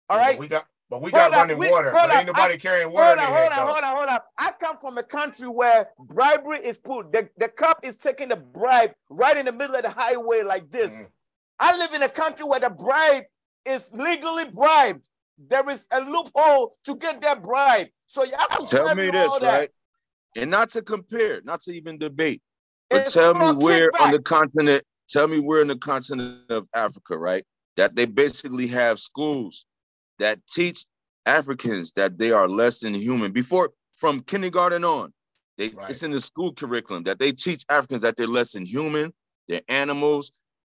Speaker 2: All right.
Speaker 3: But we got, but we got running we, water. But ain't nobody I, carrying water.
Speaker 2: Hold on, hold on, hold on, hold on. I come from a country where bribery is put. The, the cop is taking the bribe right in the middle of the highway like this. Mm. I live in a country where the bribe is legally bribed. There is a loophole to get that bribe. So y'all
Speaker 4: tell me this, right? And not to compare, not to even debate, but it's tell me where on the continent, tell me where in the continent of Africa, right? That they basically have schools that teach Africans that they are less than human before from kindergarten on. They, right. It's in the school curriculum that they teach Africans that they're less than human, they're animals.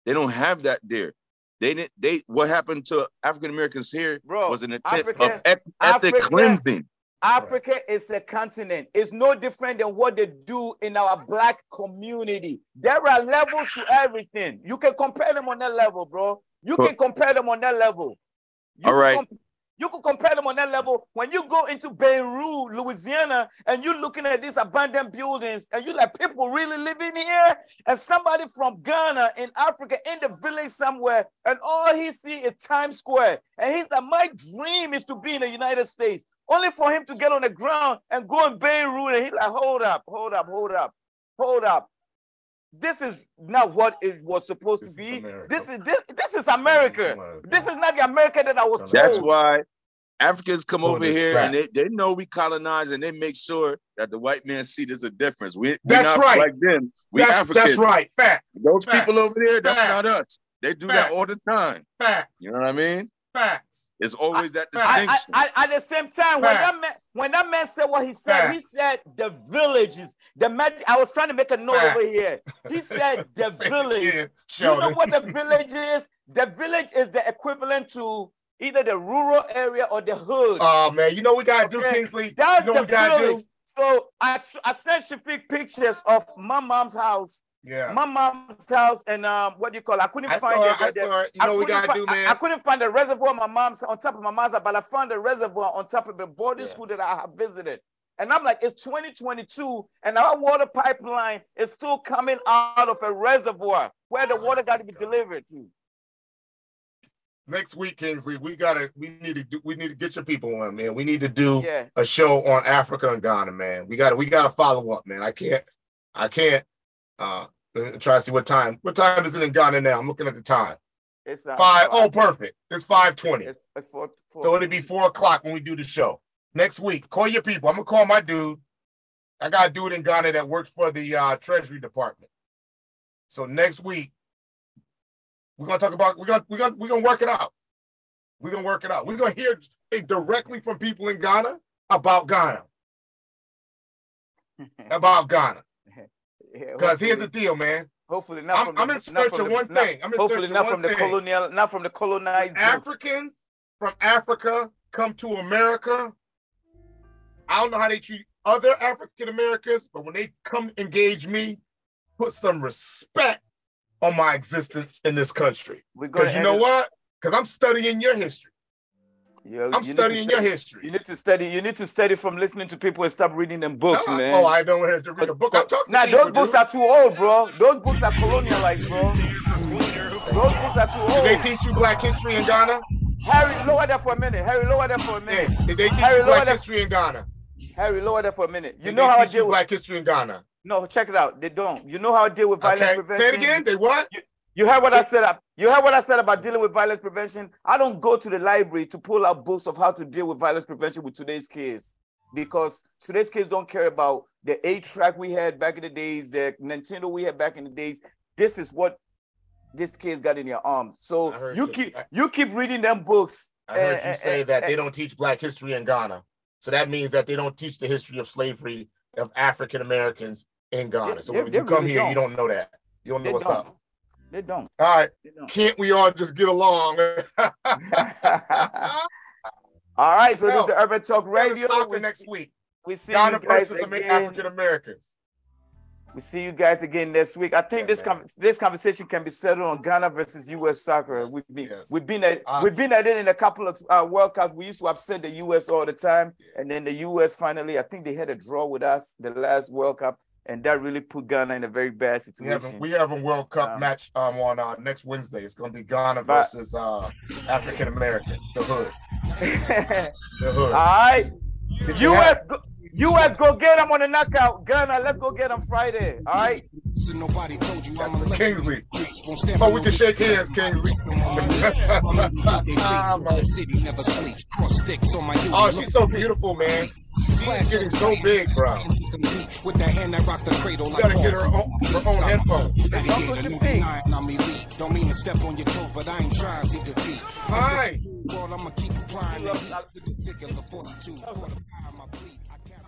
Speaker 4: They don't have that there. They didn't. They what happened to African Americans here Bro, was an attempt Africa, of ethnic Africa, cleansing.
Speaker 2: Africa is a continent. It's no different than what they do in our black community. There are levels to everything. You can compare them on that level, bro. You can compare them on that level.
Speaker 4: You All right. Comp-
Speaker 2: you could compare them on that level. When you go into Beirut, Louisiana, and you're looking at these abandoned buildings, and you like people really living here, and somebody from Ghana in Africa in the village somewhere, and all he see is Times Square, and he's like, my dream is to be in the United States. Only for him to get on the ground and go in Beirut, and he's like, hold up, hold up, hold up, hold up this is not what it was supposed this to be. This is this, this is America. This is not the America that I was told.
Speaker 4: That's why Africans come over here and they, they know we colonize and they make sure that the white man see there's a difference. We,
Speaker 3: that's right.
Speaker 4: like them. We
Speaker 3: that's,
Speaker 4: Africans.
Speaker 3: That's right. Fact.
Speaker 4: Those
Speaker 3: Facts.
Speaker 4: people over there, that's Facts. not us. They do Facts. that all the time.
Speaker 3: Facts.
Speaker 4: You know what I mean?
Speaker 3: Facts.
Speaker 4: It's always that distinction.
Speaker 2: I, I, at the same time, when that man when that man said what he said, Facts. he said the villages. The magic. I was trying to make a note Facts. over here. He said the village. you know what the village is? The village is the equivalent to either the rural area or the hood.
Speaker 3: Oh man, you know we gotta okay? do Kingsley. That's you know the village.
Speaker 2: So I I sent Shafiq pictures of my mom's house
Speaker 3: yeah.
Speaker 2: My mom's house and um, what do you call it? I couldn't
Speaker 3: I
Speaker 2: find
Speaker 3: it. I saw it. You know we gotta do, man.
Speaker 2: I, I, couldn't find the reservoir my mom's on top of my mom's house, but I found the reservoir on top of the boarding yeah. school that I have visited. And I'm like, it's 2022, and our water pipeline is still coming out of a reservoir where the water got to be delivered to.
Speaker 3: Next week, Kingsley, we gotta, we need to do, we need to get your people on, man. We need to do yeah. a show on Africa and Ghana, man. We gotta, we gotta follow up, man. I can't, I can't uh, try to see what time. What time is it in Ghana now? I'm looking at the time.
Speaker 2: It's uh,
Speaker 3: five. Oh, perfect. It's five twenty.
Speaker 2: It's, it's four, four,
Speaker 3: so it'll be four o'clock when we do the show next week. Call your people. I'm gonna call my dude. I got a dude in Ghana that works for the uh, Treasury Department. So next week we're gonna talk about. We're gonna we're gonna we're gonna work it out. We're gonna work it out. We're gonna hear directly from people in Ghana about Ghana. about Ghana. Because here's the deal, man.
Speaker 2: Hopefully not.
Speaker 3: I'm,
Speaker 2: from
Speaker 3: I'm in search of one thing. I'm in
Speaker 2: hopefully not from
Speaker 3: the
Speaker 2: thing. colonial, not from the colonized.
Speaker 3: Africans from Africa come to America. I don't know how they treat other African Americans, but when they come engage me, put some respect on my existence in this country. Because you know what? Because I'm studying your history. You, I'm you studying study, your history.
Speaker 2: You need to study. You need to study from listening to people and stop reading them books,
Speaker 3: no,
Speaker 2: man.
Speaker 3: Oh, I don't have to read a book. I'm talking.
Speaker 2: Now those books dude. are too old, bro. Those books are colonialized, bro. Those books are too old.
Speaker 3: Did they teach you Black history in Ghana?
Speaker 2: Harry, lower that for a minute. Harry, lower that for a minute.
Speaker 3: Hey, did they teach Harry, you Black history in Ghana?
Speaker 2: Harry, lower that for a minute. You
Speaker 3: did
Speaker 2: know how I deal
Speaker 3: with Black history in Ghana?
Speaker 2: No, check it out. They don't. You know how I deal with violence okay. prevention.
Speaker 3: Say it again. They what?
Speaker 2: You, you heard what I said. You heard what I said about dealing with violence prevention. I don't go to the library to pull out books of how to deal with violence prevention with today's kids, because today's kids don't care about the eight track we had back in the days, the Nintendo we had back in the days. This is what this kid's got in their arms. So you keep you keep reading them books.
Speaker 3: I heard and, you say and, that and, they don't teach Black history in Ghana. So that means that they don't teach the history of slavery of African Americans in Ghana. So when you come really here, don't. you don't know that. You don't know they what's don't. up.
Speaker 2: They don't.
Speaker 3: All right.
Speaker 2: Don't.
Speaker 3: Can't we all just get along?
Speaker 2: all right. So this is Urban Talk Radio.
Speaker 3: Soccer next week.
Speaker 2: We see Ghana you guys again.
Speaker 3: African Americans.
Speaker 2: We see you guys again next week. I think yeah, this com- this conversation can be settled on Ghana versus U.S. soccer. We've been yes. we've been at uh, we've been at it in a couple of uh, World Cups. We used to upset the U.S. all the time, yeah. and then the U.S. finally, I think they had a draw with us the last World Cup and that really put Ghana in a very bad situation.
Speaker 3: We have a, we have a World Cup um, match um, on uh, next Wednesday. It's going to be Ghana versus uh, African Americans, the hood.
Speaker 2: the hood. All right. U.S. Go, U.S. go get him on the knockout. Ghana, let's go get him Friday. All right.
Speaker 3: So nobody told you I'm a Kingsley. Oh, we can shake hands, Kingsley. oh, she's so beautiful, man. She's getting so big, bro. With the hand that rocks the cradle you gotta get her own, her own headphones. Don't mean to step on your toes, but I ain't trying to defeat. Hi. Well, I'ma keep applying.